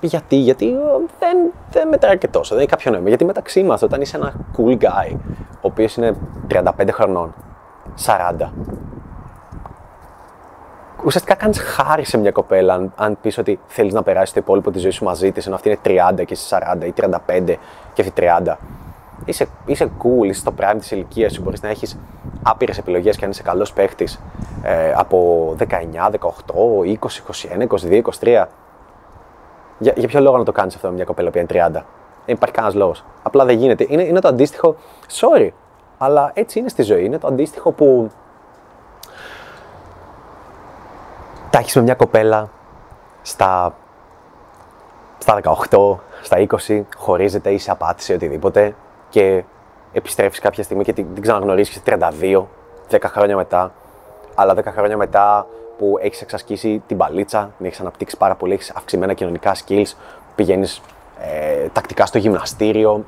Γιατί, γιατί ε, δεν, δεν μετράει και τόσο, δεν έχει κάποιο νόημα. Γιατί μεταξύ μας, όταν είσαι ένα cool guy, ο οποίος είναι 35 χρονών, 40, ουσιαστικά κάνεις χάρη σε μια κοπέλα αν, αν πεις ότι θέλεις να περάσεις το υπόλοιπο της ζωής σου μαζί της, ενώ αυτή είναι 30 και είσαι 40 ή 35 και αυτή 30. Είσαι, είσαι cool, είσαι στο prime της ηλικίας σου, μπορείς να έχεις άπειρες επιλογές και αν είσαι καλός παίχτης ε, από 19, 18, 20, 21, 22, 23. Για, για ποιο λόγο να το κάνεις αυτό με μια κοπέλα που είναι 30. Δεν υπάρχει κανένας λόγος. Απλά δεν γίνεται. Είναι, είναι το αντίστοιχο. Sorry, αλλά έτσι είναι στη ζωή. Είναι το αντίστοιχο που τα έχεις με μια κοπέλα στα, στα 18, στα 20, χωρίζεται ή σε απάτησε οτιδήποτε και επιστρέφεις κάποια στιγμή και την, την ξαναγνωρίσεις 32, 10 χρόνια μετά, αλλά 10 χρόνια μετά που έχεις εξασκήσει την παλίτσα, την έχεις αναπτύξει πάρα πολύ, έχεις αυξημένα κοινωνικά skills, πηγαίνεις ε, τακτικά στο γυμναστήριο,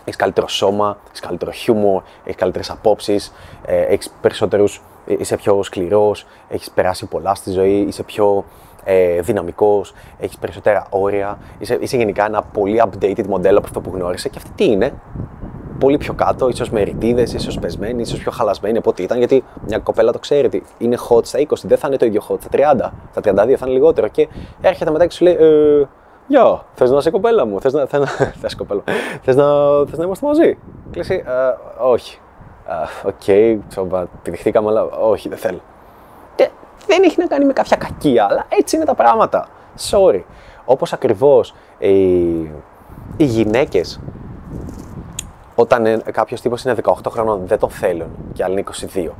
έχεις καλύτερο σώμα, έχεις καλύτερο χιούμορ, έχεις καλύτερες απόψεις, ε, έχεις περισσότερους Ε, Είσαι πιο σκληρός, έχεις περάσει πολλά στη ζωή, είσαι πιο ε, δυναμικός, έχεις περισσότερα όρια. Είσαι, είσαι γενικά ένα πολύ updated μοντέλο από αυτό που γνώρισε. Και αυτή τι είναι, πολύ πιο κάτω, ίσως με ρητίδες, ίσως πεσμένη, ίσως πιο χαλασμένη από ό,τι ήταν. Γιατί μια κοπέλα το ξέρει ότι είναι hot στα 20, δεν θα είναι το ίδιο hot στα 30, στα 32 θα είναι λιγότερο. Και έρχεται μετά και σου λέει, ε, Γεια, θες να είσαι κοπέλα μου, θες να, θες να, θες κοπέλα, θες να, θες να είμαστε μαζί. Και λες, «Ε, όχι. «Α, OK, okay, πηδηχθήκαμε, αλλά όχι, δεν θέλω. Και δεν έχει να κάνει με κάποια κακία, αλλά έτσι είναι τα πράγματα. Sorry. Όπως ακριβώς οι, οι γυναίκες όταν ε, κάποιος τύπος είναι 18 χρονών δεν το θέλουν και άλλοι είναι 22.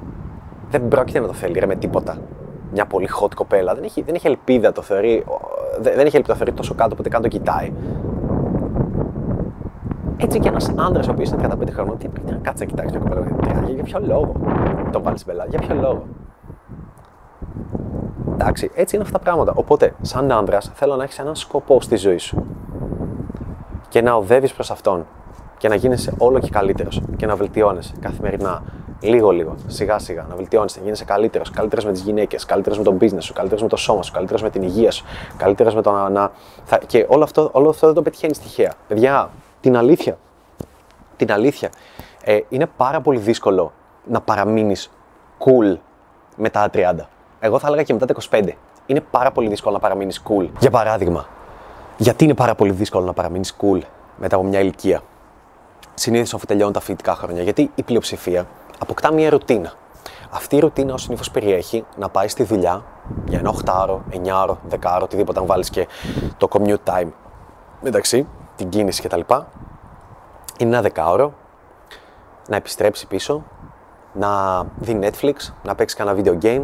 Δεν πρόκειται να το θέλει ρε, με τίποτα. Μια πολύ hot κοπέλα δεν έχει, δεν έχει ελπίδα το θεωρεί, ο, δεν, δεν έχει ελπίδα το θεωρεί τόσο κάτω που ούτε καν το κοιτάει. Έτσι και ένας άντρα ο οποίος είναι 35 χρονών, τι πρέπει να κάτσει να κοιτάξει μια κοπέλα που είναι 30, για ποιο λόγο. Το βάλεις μπελά, για ποιο λόγο. Εντάξει, έτσι είναι αυτά τα πράγματα. Οπότε, σαν άντρας, θέλω να έχεις έναν σκοπό στη ζωή σου και να οδεύεις προς αυτόν και να γίνεσαι όλο και καλύτερος και να βελτιώνεσαι καθημερινά, λίγο-λίγο, σιγά-σιγά, να βελτιώνεσαι, να γίνεσαι καλύτερος, καλύτερος με τις γυναίκες, καλύτερος με τον business σου, καλύτερος με το σώμα σου, καλύτερος με την υγεία σου, καλύτερος με το να. να θα... Και όλο αυτό, όλο αυτό δεν το πετυχαίνεις τυχαία. Παιδιά, την αλήθεια. Την αλήθεια. Ε, είναι πάρα πολύ δύσκολο να παραμείνεις cool μετά τα 30. Εγώ θα έλεγα και μετά τα 25. Είναι πάρα πολύ δύσκολο να παραμείνεις cool. Για παράδειγμα, γιατί είναι πάρα πολύ δύσκολο να παραμείνεις cool μετά από μια ηλικία; Συνήθως αφού τελειώνουν τα φοιτητικά χρόνια. Γιατί η πλειοψηφία αποκτά μια ρουτίνα. Αυτή η ρουτίνα ως συνήθως περιέχει να πάει στη δουλειά για ένα 8ωρο, 9ωρο, 10ωρο, οτιδήποτε, αν βάλεις και το commute time μεταξύ, την κίνηση κτλ. Είναι ένα δεκάωρο, να επιστρέψει πίσω, να δει Netflix, να παίξει κανένα video game,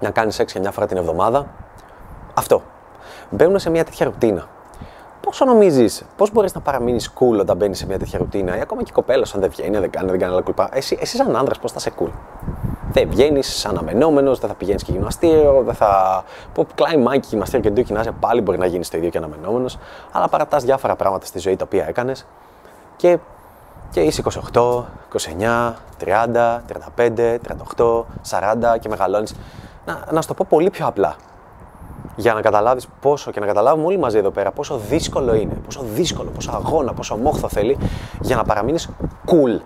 να κάνει σεξ για μια φορά την εβδομάδα. Αυτό. Μπαίνουν σε μια τέτοια ρουτίνα. Πόσο νομίζεις, πώς μπορείς να παραμείνεις cool όταν μπαίνεις σε μια τέτοια ρουτίνα, ή ακόμα και η κοπέλα, αν δεν βγαίνει, δεν κάνει, δεν κάνει άλλα κουλπά. Εσύ, εσύ σαν άντρα, πώς θα είσαι cool; Δεν βγαίνεις σαν αναμενόμενος, δεν θα πηγαίνεις και γυμναστήριο, δεν θα. Που κλάει μάκι γυμναστήριο και ντου να πάλι μπορεί να γίνεις το ίδιο και αναμενόμενος, αλλά παρατάς διάφορα πράγματα στη ζωή τα οποία έκανες και, και είσαι 28, 29, 30, 35, 38, 40 και μεγαλώνεις. Να, να σου το πω πολύ πιο απλά για να καταλάβεις πόσο και να καταλάβουμε όλοι μαζί εδώ πέρα πόσο δύσκολο είναι, πόσο δύσκολο, πόσο αγώνα, πόσο μόχθο θέλει για να παραμείνεις cool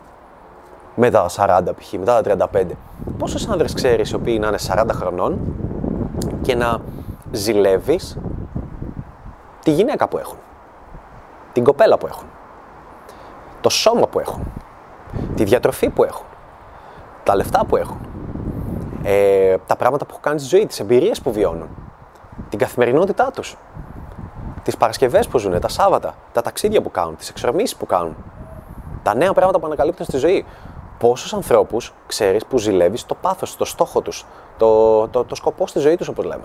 μετά τα 40 π.χ., μετά τα 35. Πόσους άνδρες ξέρεις οι οποίοι να είναι 40 χρονών και να ζηλεύεις τη γυναίκα που έχουν, την κοπέλα που έχουν, το σώμα που έχουν, τη διατροφή που έχουν, τα λεφτά που έχουν, ε, τα πράγματα που έχουν κάνεις στη ζωή, τις εμπειρίες που βιώνουν την καθημερινότητά τους. Τις Παρασκευές που ζουν, τα Σάββατα, τα ταξίδια που κάνουν, τις εξορμήσει που κάνουν, τα νέα πράγματα που ανακαλύπτουν στη ζωή. Πόσους ανθρώπους ξέρεις που ζηλεύεις το πάθος, το στόχο τους, το, το, το σκοπό στη ζωή τους, όπως λέμε.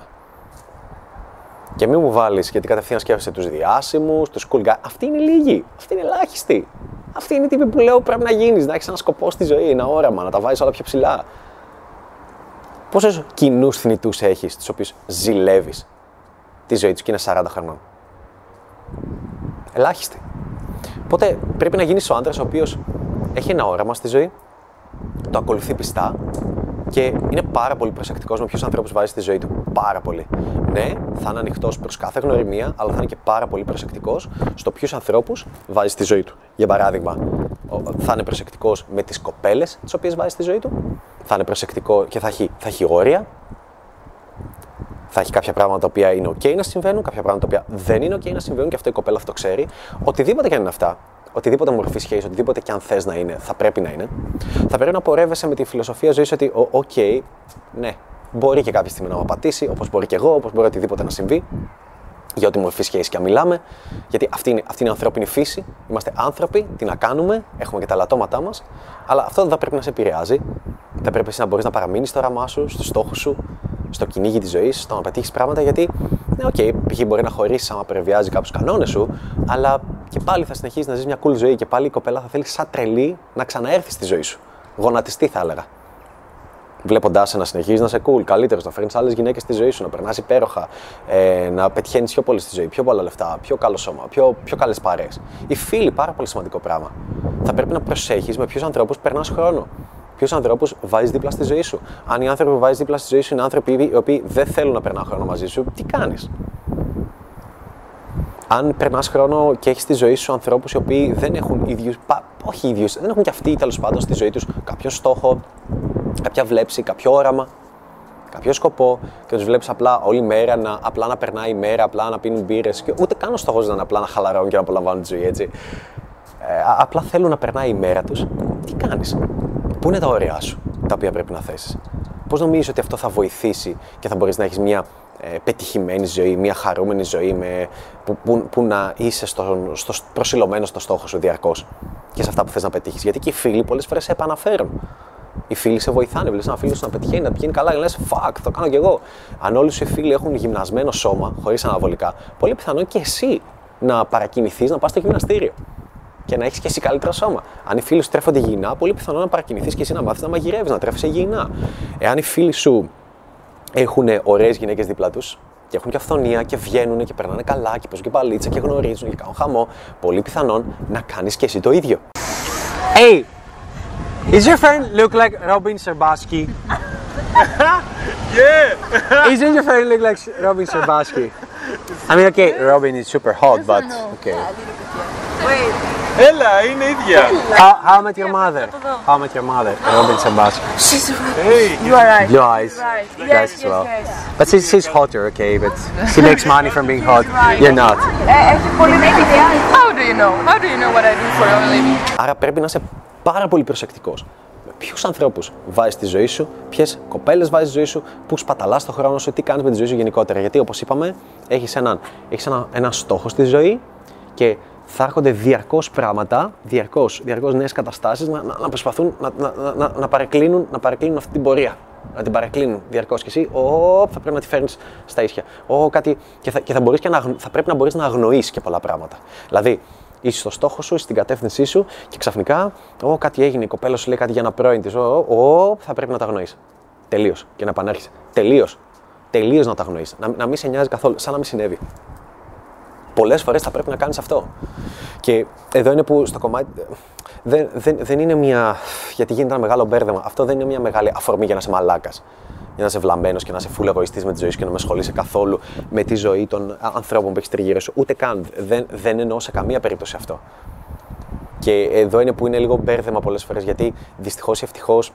Και μην μου βάλεις γιατί κατευθείαν σκέφτεσαι τους διάσημους, τους cool guys. Αυτοί είναι λίγοι. Αυτοί είναι ελάχιστοι. Αυτοί είναι οι τύποι που λέω πρέπει να γίνεις, να έχεις ένα σκοπό στη ζωή, ένα όραμα, να τα βάζεις όλα πιο ψηλά. Πόσου κοινούς θνητούς έχεις, τους οποίους ζηλεύεις τη ζωή τους και είναι 40 χρονών; Ελάχιστοι. Οπότε πρέπει να γίνεις ο άντρας ο οποίος έχει ένα όραμα στη ζωή, το ακολουθεί πιστά και είναι πάρα πολύ προσεκτικός με ποιους ανθρώπους βάζει στη ζωή του. Πάρα πολύ. Ναι, θα είναι ανοιχτός προς κάθε γνωριμία, αλλά θα είναι και πάρα πολύ προσεκτικός στο ποιους ανθρώπους βάζει στη ζωή του. Για παράδειγμα, θα είναι προσεκτικός με τις κοπέλες τις οποίες βάζει στη ζωή του, θα είναι προσεκτικό και θα έχει, θα έχει όρια. Θα έχει κάποια πράγματα τα οποία είναι OK να συμβαίνουν, κάποια πράγματα τα οποία δεν είναι OK να συμβαίνουν και αυτό η κοπέλα αυτό ξέρει. Οτιδήποτε και αν είναι αυτά, οτιδήποτε μορφή σχέση, οτιδήποτε και αν θες να είναι, θα πρέπει να είναι. Θα πρέπει να πορεύεσαι με τη φιλοσοφία ζωής ότι, OK, ναι, μπορεί και κάποια στιγμή να μου απατήσει, όπως μπορεί και εγώ, όπως μπορεί οτιδήποτε να συμβεί, για ό,τι μορφή σχέση και αν μιλάμε. Γιατί αυτή είναι, αυτή είναι η ανθρώπινη φύση. Είμαστε άνθρωποι, τι να κάνουμε, έχουμε και τα ελαττώματά μας. Αλλά αυτό δεν θα πρέπει να σε επηρεάζει. Θα πρέπει εσύ να μπορείς να παραμείνεις στο όραμά σου, στους στόχους σου, στο κυνήγι της ζωής, στο να πετύχεις πράγματα. Γιατί, ναι, OK, okay, π.χ. μπορεί να χωρίσεις άμα παραβιάζει κάποιους κανόνες σου, αλλά και πάλι θα συνεχίσεις να ζεις μια cool ζωή και πάλι η κοπέλα θα θέλει σαν τρελή να ξαναέρθει στη ζωή σου. Γονατιστή θα έλεγα βλέποντάς σε να συνεχίζει να είσαι cool, καλύτερος, να φέρνεις άλλες γυναίκες στη ζωή σου, να περνάς υπέροχα, ε, να πετυχαίνεις πιο πολύ στη ζωή, πιο πολλά λεφτά, πιο καλό σώμα, πιο, πιο καλές παρέ. Οι φίλοι, πάρα πολύ σημαντικό πράγμα. Θα πρέπει να προσέχεις με ποιους ανθρώπους περνάς χρόνο. Ποιους ανθρώπους βάζεις δίπλα στη ζωή σου. Αν οι άνθρωποι που βάζεις δίπλα στη ζωή σου είναι άνθρωποι οι οποίοι δεν θέλουν να περνάνε χρόνο μαζί σου, τι κάνεις; Αν περνάς χρόνο και έχεις στη ζωή σου ανθρώπους οι οποίοι δεν έχουν ίδιους, όχι ίδιους, δεν έχουν και αυτοί τέλος πάντων στη ζωή τους κάποιο στόχο, κάποια βλέψη, κάποιο όραμα, κάποιο σκοπό και τους βλέπεις απλά όλη μέρα να, απλά να περνάει η μέρα, απλά να πίνουν μπύρες και ούτε καν ο στόχος να είναι απλά να χαλαρώνουν και να απολαμβάνουν τη ζωή έτσι. Ε, απλά θέλουν να περνάει η μέρα τους. Τι κάνεις, Πού είναι τα όρια σου τα οποία πρέπει να θέσεις; Πώς νομίζεις ότι αυτό θα βοηθήσει και θα μπορείς να έχεις μια ε, πετυχημένη ζωή, μια χαρούμενη ζωή με, που, που, που να είσαι στο, στο, προσιλωμένο στο στόχο σου διαρκώς και σε αυτά που θες να πετύχεις. Γιατί και οι φίλοι πολλές φορές σε επαναφέρουν. Οι φίλοι σε βοηθάνε. Βλέπεις ένα φίλο σου να πετυχαίνει, να πηγαίνει καλά και λες: Fuck, το κάνω κι εγώ. Αν όλοι σου οι φίλοι έχουν γυμνασμένο σώμα, χωρίς αναβολικά, πολύ πιθανό και εσύ να παρακινηθείς να πας στο γυμναστήριο και να έχεις και εσύ καλύτερο σώμα. Αν οι φίλοι σου τρέφονται υγιεινά, πολύ πιθανό να παρακινηθείς και εσύ να μάθεις να μαγειρεύεις, να τρέφεσαι υγιεινά. Εάν οι φίλοι σου έχουν ωραίες γυναίκες δίπλα τους και έχουν και αφθονία και βγαίνουν και περνάνε καλά και παίζουν και μπαλίτσα και γνωρίζουν και κάνουν χαμό, πολύ πιθανόν να κάνεις και εσύ το ίδιο. Hey, is your friend look like Robin Serbaski? Yeah. Isn't your friend look like Robin Serbaski? I mean, okay, Robin is super hot, but okay. Έλα, είναι ίδια. How, how met your mother? How met your mother? Robin Serbaski. She's right. Hey, You are right. Blue eyes. Right. Blue Yes, eyes as yes, well. yes. But she's, she's hotter, okay, but she makes money from being hot. You're not. Έχει πολύ επιτυχία. How do you know? How do you know what I do for a living? Άρα πρέπει να είσαι πάρα πολύ προσεκτικός. Με ποιους ανθρώπους βάζεις στη ζωή σου, ποιες κοπέλες βάζεις στη ζωή σου, πού σπαταλάς το χρόνο σου, τι κάνεις με τη ζωή σου γενικότερα. Γιατί όπως είπαμε, έχεις έναν, έχεις ένα, ένα στόχο στη ζωή και θα έρχονται διαρκώς πράγματα, διαρκώς διαρκώς νέες καταστάσεις να, να, να προσπαθούν να, να, να, να, παρεκκλίνουν, να παρεκκλίνουν αυτή την πορεία. Να την παρεκκλίνουν διαρκώς. Και εσύ, ο, θα πρέπει να τη φέρνεις στα ίσια. Ο, κάτι, και θα, και θα, μπορείς και να, αγνο- θα πρέπει να μπορείς να αγνοήσει και πολλά πράγματα. Δηλαδή, είσαι στο στόχο σου, είσαι στην κατεύθυνσή σου και ξαφνικά, ο, κάτι έγινε, η κοπέλα σου λέει κάτι για ένα πρώην της. Ο, ο, θα πρέπει να τα αγνοήσει. Τελείως. Και να επανέρχεσαι. Τελείως. Τελείως να τα αγνοήσει. Να, να μην σε νοιάζει καθόλου, σαν να μην συνέβη πολλές φορές θα πρέπει να κάνεις αυτό. Και εδώ είναι που στο κομμάτι. Δεν, δεν, δεν είναι μια. Γιατί γίνεται ένα μεγάλο μπέρδεμα. Αυτό δεν είναι μια μεγάλη αφορμή για να είσαι μαλάκας. Για να είσαι βλαμμένος και να είσαι φούλε εγωιστής με τη ζωή σου και να με ασχολείσαι καθόλου με τη ζωή των ανθρώπων που έχεις τριγύρω σου. Ούτε καν. Δεν, δεν εννοώ σε καμία περίπτωση αυτό. Και εδώ είναι που είναι λίγο μπέρδεμα πολλές φορές γιατί δυστυχώς ή ευτυχώς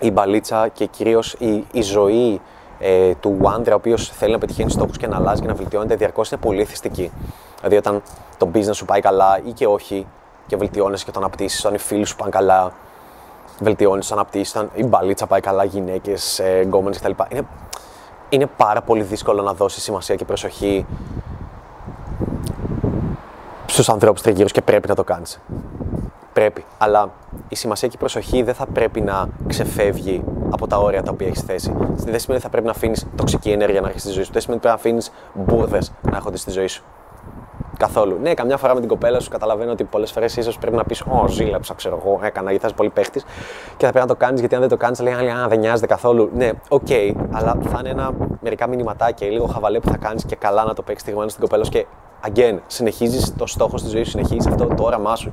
η μπαλίτσα και κυρίως η, η ζωή ε, του άντρα ο οποίος θέλει να πετυχαίνει στόχους και να αλλάζει και να βελτιώνεται διαρκώς είναι πολύ εθιστική. Δηλαδή, όταν το business σου πάει καλά ή και όχι, και βελτιώνεσαι και το αναπτύσσεις, όταν οι φίλοι σου πάνε καλά, βελτιώνει, το αναπτύσσεις, όταν η μπαλίτσα πάει καλά, γυναίκες, ε, γκόμενες κτλ. Είναι, είναι πάρα πολύ δύσκολο να δώσεις σημασία και προσοχή στους ανθρώπους τριγύρω και πρέπει να το κάνεις. Πρέπει. Αλλά η σημασία και η προσοχή δεν θα πρέπει να ξεφεύγει από τα όρια τα οποία έχεις θέσει. Δεν σημαίνει ότι θα πρέπει να αφήνεις τοξική ενέργεια να έχει στη ζωή σου. Δεν σημαίνει ότι πρέπει να αφήνεις μπουρδες να έχονται στη ζωή σου. Καθόλου. Ναι, καμιά φορά με την κοπέλα σου καταλαβαίνω ότι πολλές φορές ίσως πρέπει να πεις: Ω, ζήλεψα, ξέρω εγώ, έκανα γιατί θα είσαι πολύ παίχτης. Και θα πρέπει να το κάνεις γιατί αν δεν το κάνεις, θα λέει: Α, δεν νοιάζεται καθόλου. Ναι, οκ, αλλά θα είναι ένα μερικά μηνυματάκια ή λίγο χαβαλέ που θα κάνεις και καλά να το παίξεις θιγμένο στην κοπέλα σου και again, συνεχίζεις το στόχο στη ζωή σου, συνεχίζεις αυτό το όραμά σου.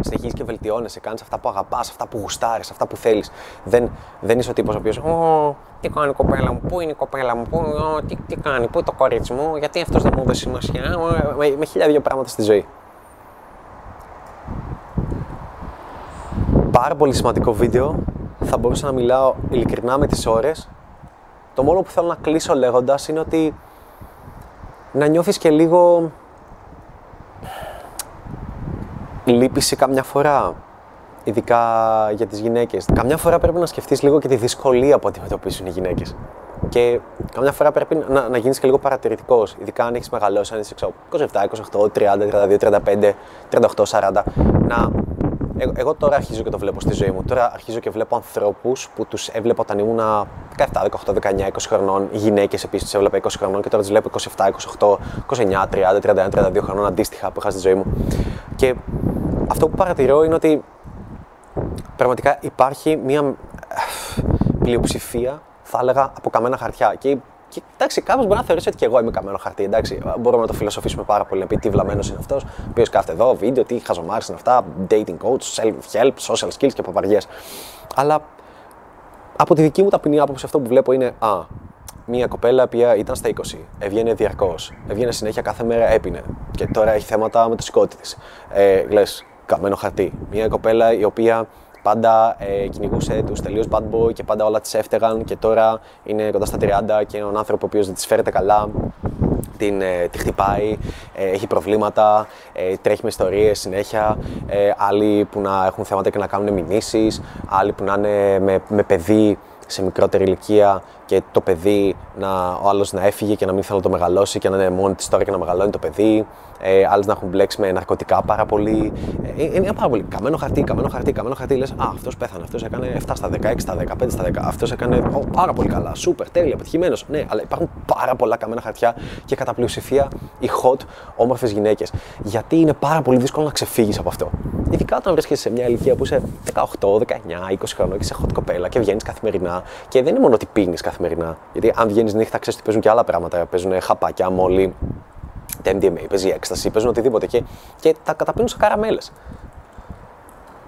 Συνεχίζεις και βελτιώνεσαι, κάνεις αυτά που αγαπάς, αυτά που γουστάρεις, αυτά που θέλεις. Δεν, δεν είσαι ο τύπος ο οποίος. Ω, τι κάνει η κοπέλα μου, πού είναι η κοπέλα μου, πού, ω, τι, τι κάνει, πού είναι το κορίτσι μου, γιατί αυτός δεν μου έδωσε σημασία. Ω, Με, με χίλια δύο πράγματα στη ζωή. Πάρα πολύ σημαντικό βίντεο. Θα μπορούσα να μιλάω ειλικρινά με τις ώρες. Το μόνο που θέλω να κλείσω λέγοντας είναι ότι να νιώθεις και λίγο λύπηση καμιά φορά, ειδικά για τις γυναίκες. Καμιά φορά πρέπει να σκεφτείς λίγο και τη δυσκολία που αντιμετωπίσουν οι γυναίκες. Και καμιά φορά πρέπει να, να γίνεις και λίγο παρατηρητικός, ειδικά αν έχεις μεγαλώσει, αν είσαι ξέρω, 27, 28, 30, 32, 35, 38, 40. Να... Εγώ, εγώ τώρα αρχίζω και το βλέπω στη ζωή μου. Τώρα αρχίζω και βλέπω ανθρώπους που τους έβλεπα όταν ήμουν 17, 18, 19, 20 χρονών. Γυναίκες επίσης τους έβλεπα 20 χρονών και τώρα τις βλέπω 27, 28, 29, 30, 31, 32 χρονών αντίστοιχα που είχα στη ζωή μου. Και αυτό που παρατηρώ είναι ότι πραγματικά υπάρχει μια ε, πλειοψηφία, θα έλεγα, από καμένα χαρτιά. Και Και εντάξει, κάπως μπορεί να θεωρήσει ότι και εγώ είμαι καμένο χαρτί. Εντάξει, μπορούμε να το φιλοσοφήσουμε πάρα πολύ. Να πει τι βλαμμένος είναι αυτός, ο οποίος κάθεται εδώ, βίντεο, τι χαζομάρι είναι αυτά, dating coach, self-help, social skills και παπαριές. Αλλά από τη δική μου ταπεινή άποψη, αυτό που βλέπω είναι Α, μια κοπέλα που ήταν στα 20, έβγαινε διαρκώς, έβγαινε συνέχεια κάθε μέρα, έπινε και τώρα έχει θέματα με το σηκώτη της. Ε, Λες, καμένο χαρτί. Μια κοπέλα η οποία πάντα ε, κυνηγούσε τους τελείω bad boy και πάντα όλα τη έφταιγαν και τώρα είναι κοντά στα 30 και είναι ένα άνθρωπο ο οποίος δεν της φέρεται καλά. Την, ε, τη χτυπάει, ε, έχει προβλήματα, ε, τρέχει με ιστορίες συνέχεια. Ε, άλλοι που να έχουν θέματα και να κάνουν μηνύσεις, άλλοι που να είναι με, με παιδί σε μικρότερη ηλικία και το παιδί, να, ο άλλος να έφυγε και να μην θέλει να το μεγαλώσει και να είναι μόνη της τώρα και να μεγαλώνει το παιδί. Ε, Άλλες να έχουν μπλέξει με ναρκωτικά πάρα πολύ. Ε, είναι πάρα πολύ. Καμένο χαρτί, καμένο χαρτί, καμένο χαρτί. Λες, Α, αυτός πέθανε. Αυτός έκανε 7 στα 16 στα 15 στα 10. Αυτός έκανε oh, πάρα πολύ καλά. Σούπερ, τέλεια, πετυχημένος. Ναι, αλλά υπάρχουν πάρα πολλά καμένα χαρτιά και κατά πλειοψηφία οι hot, όμορφες γυναίκες. Γιατί είναι πάρα πολύ δύσκολο να ξεφύγεις από αυτό. Ειδικά όταν βρίσκεσαι σε μια ηλικία που είσαι 18, 19, 20 χρονών και είσαι hot κοπέλα και βγαίνεις καθημερινά. Και δεν είναι μόνο ότι πίνεις καθημερινά. Γιατί αν βγαίνεις νύχτα, ξέρεις ότι παίζουν και άλλα πράγματα. Παίζουν χαπάκια, μόλι, MDMA, παίζει έκσταση, παίζουν οτιδήποτε και, και τα καταπίνουν σε καραμέλες.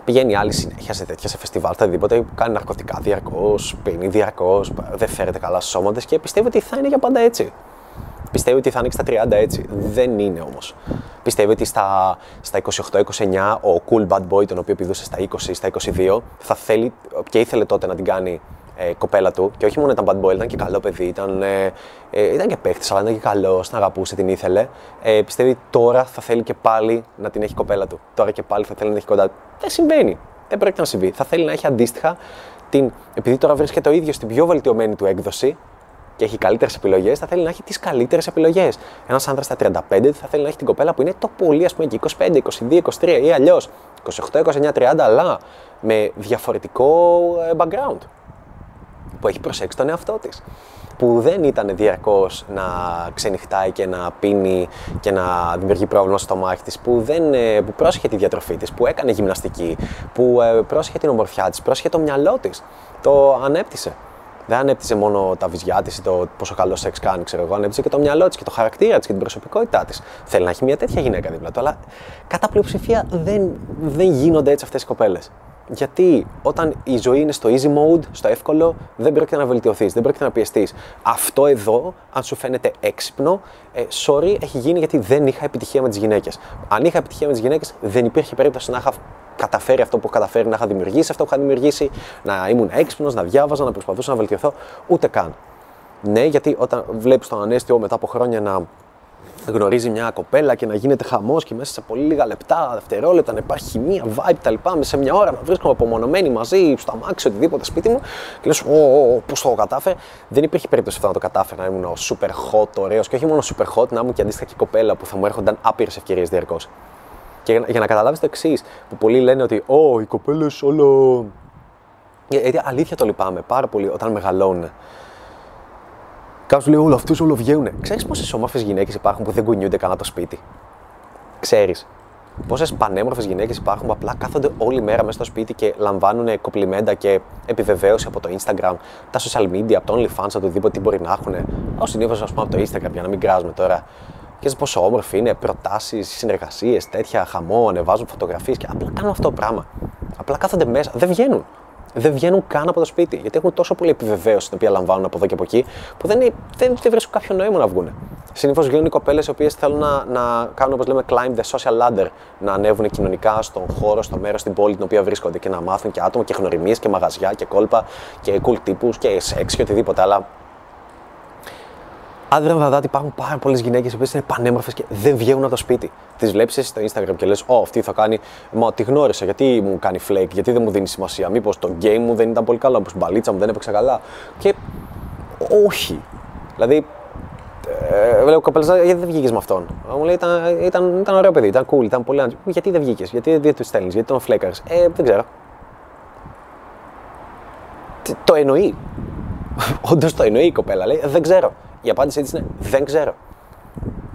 Πηγαίνει άλλη συνέχεια σε τέτοια, σε φεστιβάλ, οτιδήποτε, κάνει ναρκωτικά διαρκώς, πίνει διαρκώς, δεν φέρεται καλά στους σώματε και πιστεύει ότι θα είναι για πάντα έτσι. Πιστεύει ότι θα είναι και στα 30 έτσι. Δεν είναι όμως. Πιστεύει ότι στα, στα 28-29 ο cool bad boy, τον οποίο πηδούσε στα 20, στα 22, θα θέλει και ήθελε τότε να την κάνει ε, κοπέλα του. Και όχι μόνο ήταν bad boy, ήταν και καλό παιδί. Ήταν, ε, ε, ήταν και παίχτη, αλλά ήταν και καλός, την αγαπούσε, την ήθελε. Ε, πιστεύει τώρα θα θέλει και πάλι να την έχει κοπέλα του. Τώρα και πάλι θα θέλει να την έχει κοντά του. Δεν συμβαίνει. Δεν πρόκειται να συμβεί. Θα θέλει να έχει αντίστοιχα την. Επειδή τώρα βρίσκεται ο ίδιος στην πιο βελτιωμένη του έκδοση και έχει καλύτερες επιλογές, θα θέλει να έχει τις καλύτερες επιλογές. Ένας άντρα στα 35 θα θέλει να έχει την κοπέλα που είναι το πολύ, ας πούμε, 25, 22, 23 ή αλλιώς 28, 29, 30, αλλά με διαφορετικό ε, background που έχει προσέξει τον εαυτό της που δεν ήταν διαρκώς να ξενυχτάει και να πίνει και να δημιουργεί πρόβλημα στο μάχη της, που, δεν, ε, που πρόσεχε τη διατροφή της, που έκανε γυμναστική, που ε, πρόσεχε την ομορφιά της, πρόσεχε το μυαλό της. Το ανέπτυσε. Δεν ανέπτυσε μόνο τα βυζιά της ή το πόσο καλό σεξ κάνει, ξέρω εγώ. Ανέπτυσε και το μυαλό της και το χαρακτήρα της και την προσωπικότητά της. Θέλει να έχει μια τέτοια γυναίκα δίπλα του, αλλά κατά πλειοψηφία δεν, δεν γίνονται έτσι αυτές οι κοπέλες. Γιατί όταν η ζωή είναι στο easy mode, στο εύκολο, δεν πρόκειται να βελτιωθείς, δεν πρόκειται να πιεστείς. Αυτό εδώ, αν σου φαίνεται έξυπνο, ε, sorry, έχει γίνει γιατί δεν είχα επιτυχία με τις γυναίκες. Αν είχα επιτυχία με τις γυναίκες, δεν υπήρχε περίπτωση να είχα καταφέρει αυτό που έχω καταφέρει, να είχα δημιουργήσει αυτό που είχα δημιουργήσει, να ήμουν έξυπνος, να διάβαζα, να προσπαθούσα να βελτιωθώ. Ούτε καν. Ναι, γιατί όταν βλέπεις τον ανέστιο μετά από χρόνια να γνωρίζει μια κοπέλα και να γίνεται χαμός και μέσα σε πολύ λίγα λεπτά, δευτερόλεπτα να υπάρχει χημεία, vibe κτλ. Σε μια ώρα να βρίσκομαι απομονωμένοι μαζί, στο αμάξι, οτιδήποτε σπίτι μου και λες, Ω, πώς το κατάφερε. Δεν υπήρχε περίπτωση αυτό να το κατάφερα, να ήμουν ο super hot, ωραίος και όχι μόνο super hot, να ήμουν και αντίστοιχα και κοπέλα που θα μου έρχονταν άπειρες ευκαιρίες διαρκώς. Και για, να καταλάβεις το εξής, που πολλοί λένε ότι Ω, οι κοπέλες όλο. Γιατί αλήθεια το λυπάμαι πάρα πολύ όταν μεγαλώνουν. Κάποιο λέει: Όλο αυτούς όλο βγαίνουν. Ξέρεις πόσες όμορφε γυναίκες υπάρχουν που δεν κουνιούνται κανένα το σπίτι; Ξέρεις. Πόσες πανέμορφες γυναίκες υπάρχουν που απλά κάθονται όλη μέρα μέσα στο σπίτι και λαμβάνουν κοπλιμέντα και επιβεβαίωση από το Instagram, τα social media, από το OnlyFans, από οτιδήποτε τι μπορεί να έχουν. Ω συνήθως, ας πούμε, από το Instagram για να μην κράζουμε τώρα. Και πόσο όμορφη είναι, προτάσεις, συνεργασίες, τέτοια χαμό, ανεβάζουν φωτογραφίες και απλά κάνουν αυτό το πράγμα. Απλά κάθονται μέσα, δεν βγαίνουν δεν βγαίνουν καν από το σπίτι. Γιατί έχουν τόσο πολύ επιβεβαίωση την οποία λαμβάνουν από εδώ και από εκεί, που δεν, δεν, δεν βρίσκουν κάποιο νόημα να βγουν. Συνήθως βγαίνουν οι κοπέλες οι οποίες θέλουν να, να κάνουν, όπως λέμε, climb the social ladder, να ανέβουν κοινωνικά στον χώρο, στο μέρος, στην πόλη την οποία βρίσκονται και να μάθουν και άτομα και γνωριμίες και μαγαζιά και κόλπα και cool τύπους και σεξ και οτιδήποτε. Αλλά Άδρα θα δάτε υπάρχουν πάρα πολλές γυναίκες που είναι πανέμορφες και δεν βγαίνουν από το σπίτι. Τις βλέπεις εσύ στο Instagram και λες: Ω, αυτή θα κάνει. Μα τη γνώρισα, γιατί μου κάνει flake, γιατί δεν μου δίνει σημασία. Μήπως το game μου δεν ήταν πολύ καλό, μήπως η μπαλίτσα μου δεν έπαιξε καλά. Και όχι. Δηλαδή, ε, λέω κοπέλα, γιατί δεν βγήκες με αυτόν; Μου λέει: ήταν, ήταν, ήταν ωραίο παιδί, ήταν cool, ήταν πολύ Γιατί δεν βγήκες, γιατί δεν τους στέλνεις, γιατί τον φλέκαρες; Ε, δεν ξέρω. Το εννοεί. Όντως το εννοεί η κοπέλα. Λέει: Δεν ξέρω. Η απάντησή της είναι δεν ξέρω.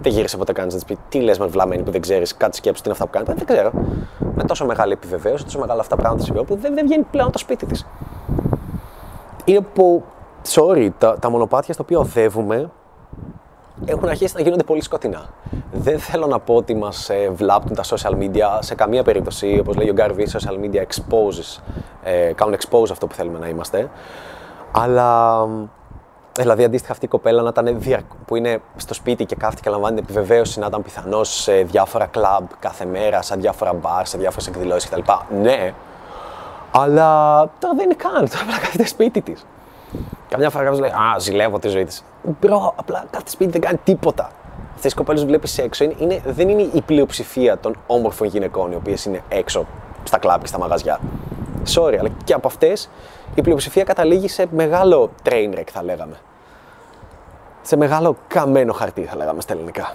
Δεν γύρισε ποτέ κανεί να της πει τι λες με βλαμμένη που δεν ξέρεις, κάτι σκέψη τι είναι αυτά που κάνει. Δεν ξέρω. Με τόσο μεγάλη επιβεβαίωση, τόσο μεγάλα αυτά πράγματα συμβαίνουν που δεν, δεν βγαίνει πλέον το σπίτι της. Είναι που sorry, τα, τα μονοπάτια στα οποία οδεύουμε έχουν αρχίσει να γίνονται πολύ σκοτεινά. Δεν θέλω να πω ότι μας ε, βλάπτουν τα social media σε καμία περίπτωση. Όπως λέει ο Γκάρβι, social media exposes, ε, κάνουν expose αυτό που θέλουμε να είμαστε. Αλλά Δηλαδή, αντίστοιχα, αυτή η κοπέλα να ήταν διαρκ... που είναι στο σπίτι και κάθεται και λαμβάνει την επιβεβαίωση να ήταν πιθανώς σε διάφορα κλαμπ κάθε μέρα, σε διάφορα μπαρ, σε διάφορες εκδηλώσεις κτλ. Ναι, αλλά τώρα δεν είναι καν. Τώρα απλά κάθεται σπίτι της. Καμιά φορά κάποιος λέει Α, ζηλεύω τη ζωή της. Μπρο, απλά κάθεται σπίτι δεν κάνει τίποτα. Αυτές οι κοπέλες που βλέπεις έξω είναι, είναι, δεν είναι η πλειοψηφία των όμορφων γυναικών οι οποίες είναι έξω στα κλαμπ και στα μαγαζιά. Sorry, αλλά και από αυτές η πλειοψηφία καταλήγει σε μεγάλο train wreck, θα λέγαμε. Σε μεγάλο καμένο χαρτί, θα λέγαμε στα ελληνικά.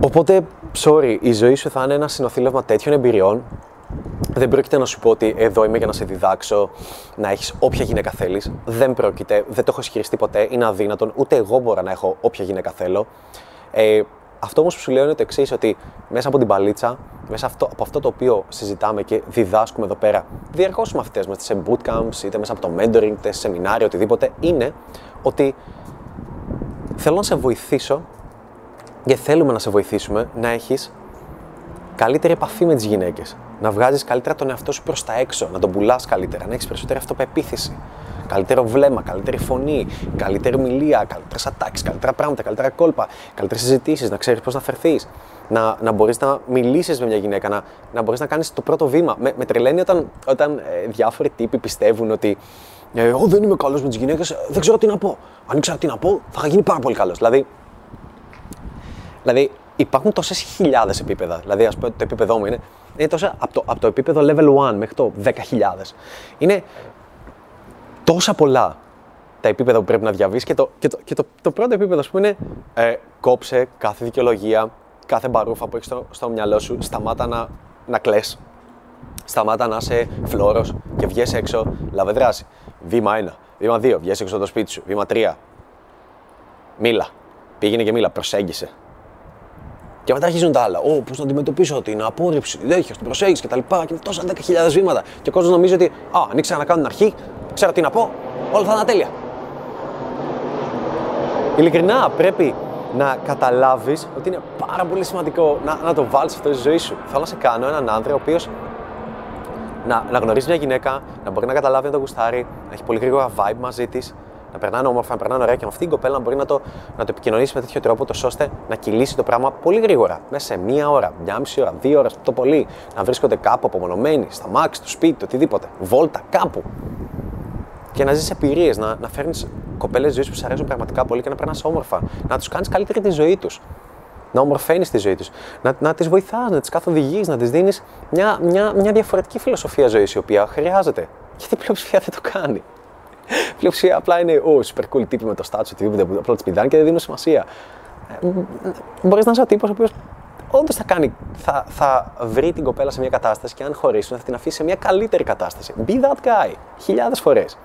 Οπότε, sorry, η ζωή σου θα είναι ένα συνοθήλευμα τέτοιων εμπειριών. Δεν πρόκειται να σου πω ότι εδώ είμαι για να σε διδάξω να έχεις όποια γυναίκα θέλεις. Δεν πρόκειται, δεν το έχω ισχυριστεί ποτέ, είναι αδύνατον. Ούτε εγώ μπορώ να έχω όποια γυναίκα θέλω. Ε, αυτό όμως που σου λέω είναι το εξής, ότι μέσα από την παλίτσα, μέσα αυτό, από αυτό το οποίο συζητάμε και διδάσκουμε εδώ πέρα, διαρκώς μαθητές μα, σε bootcamps, είτε μέσα από το mentoring, είτε σε σεμινάρια, οτιδήποτε, είναι ότι θέλω να σε βοηθήσω και θέλουμε να σε βοηθήσουμε να έχεις καλύτερη επαφή με τις γυναίκες. Να βγάζεις καλύτερα τον εαυτό σου προς τα έξω, να τον πουλάς καλύτερα, να έχεις περισσότερη αυτοπεποίθηση καλύτερο βλέμμα, καλύτερη φωνή, καλύτερη μιλία, καλύτερες ατάξεις, καλύτερα πράγματα, καλύτερα κόλπα, καλύτερες συζητήσεις, να ξέρεις πώς να φερθείς, να, να μπορείς να μιλήσεις με μια γυναίκα, να, να μπορείς να κάνεις το πρώτο βήμα. Με, με τρελαίνει όταν, όταν ε, διάφοροι τύποι πιστεύουν ότι ε, εγώ δεν είμαι καλός με τις γυναίκες, δεν ξέρω τι να πω. Αν ήξερα τι να πω, θα είχα γίνει πάρα πολύ καλός. Δηλαδή, δηλαδή υπάρχουν τόσες χιλιάδες επίπεδα. Δηλαδή, ας πούμε, το επίπεδό μου είναι, είναι τόσα, από, το, από το επίπεδο level 1 μέχρι το 10.000. Είναι τόσα πολλά τα επίπεδα που πρέπει να διαβείς και το, και το, και το, το πρώτο επίπεδο, ας πούμε, είναι ε, κόψε κάθε δικαιολογία, κάθε μπαρούφα που έχεις στο, στο μυαλό σου, σταμάτα να, να κλαις, σταμάτα να είσαι φλόρος και βγες έξω, λάβε δράση. Βήμα 1, βήμα 2, βγες έξω από το σπίτι σου, βήμα 3, μίλα, πήγαινε και μίλα, προσέγγισε. Και μετά αρχίζουν τα άλλα. Ω, πώς να αντιμετωπίσω την απόρριψη, δέχεια, την προσέγγιση κτλ. Και, και τόσα 10.000 βήματα. Και ο κόσμος νομίζει ότι, Α, αν ήξερα να κάνω την αρχή, ξέρω τι να πω, όλα θα είναι τέλεια. Ειλικρινά πρέπει να καταλάβεις ότι είναι πάρα πολύ σημαντικό να, να το βάλεις αυτό στη ζωή σου. Θέλω να σε κάνω έναν άντρα ο οποίος να, να γνωρίζει μια γυναίκα, να μπορεί να καταλάβει να το γουστάρει, να έχει πολύ γρήγορα vibe μαζί της, να περνάνε όμορφα, να περνάνε ωραία και με αυτήν την κοπέλα να μπορεί να το, να το επικοινωνήσει με τέτοιο τρόπο, τόσο ώστε να κυλήσει το πράγμα πολύ γρήγορα. Μέσα σε μία ώρα, μία μισή ώρα, δύο ώρες το πολύ. Να βρίσκονται κάπου απομονωμένοι, στα μάξι, στο σπίτι, οτιδήποτε. Βόλτα, κάπου και να ζεις εμπειρίες, να, να φέρνεις κοπέλες ζωής που σου αρέσουν πραγματικά πολύ και να περνάς όμορφα. Να τους κάνεις καλύτερη τη ζωή τους. Να ομορφαίνεις τη ζωή τους. Να, να τις βοηθάς, να τις καθοδηγείς, να τις δίνεις μια, μια, μια διαφορετική φιλοσοφία ζωής η οποία χρειάζεται. Γιατί η πλειοψηφία δεν το κάνει. Η πλειοψηφία απλά είναι ο super cool τύπη με το στάτσο, οτιδήποτε που απλά τη πηδάνε και δεν δίνουν σημασία. Ε, Μπορείς να είσαι ο τύπος ο οποίος όντως θα, κάνει, θα, θα βρει την κοπέλα σε μια κατάσταση και αν χωρίσουν θα την αφήσει σε μια καλύτερη κατάσταση. Be that guy. Χιλιάδες φορές.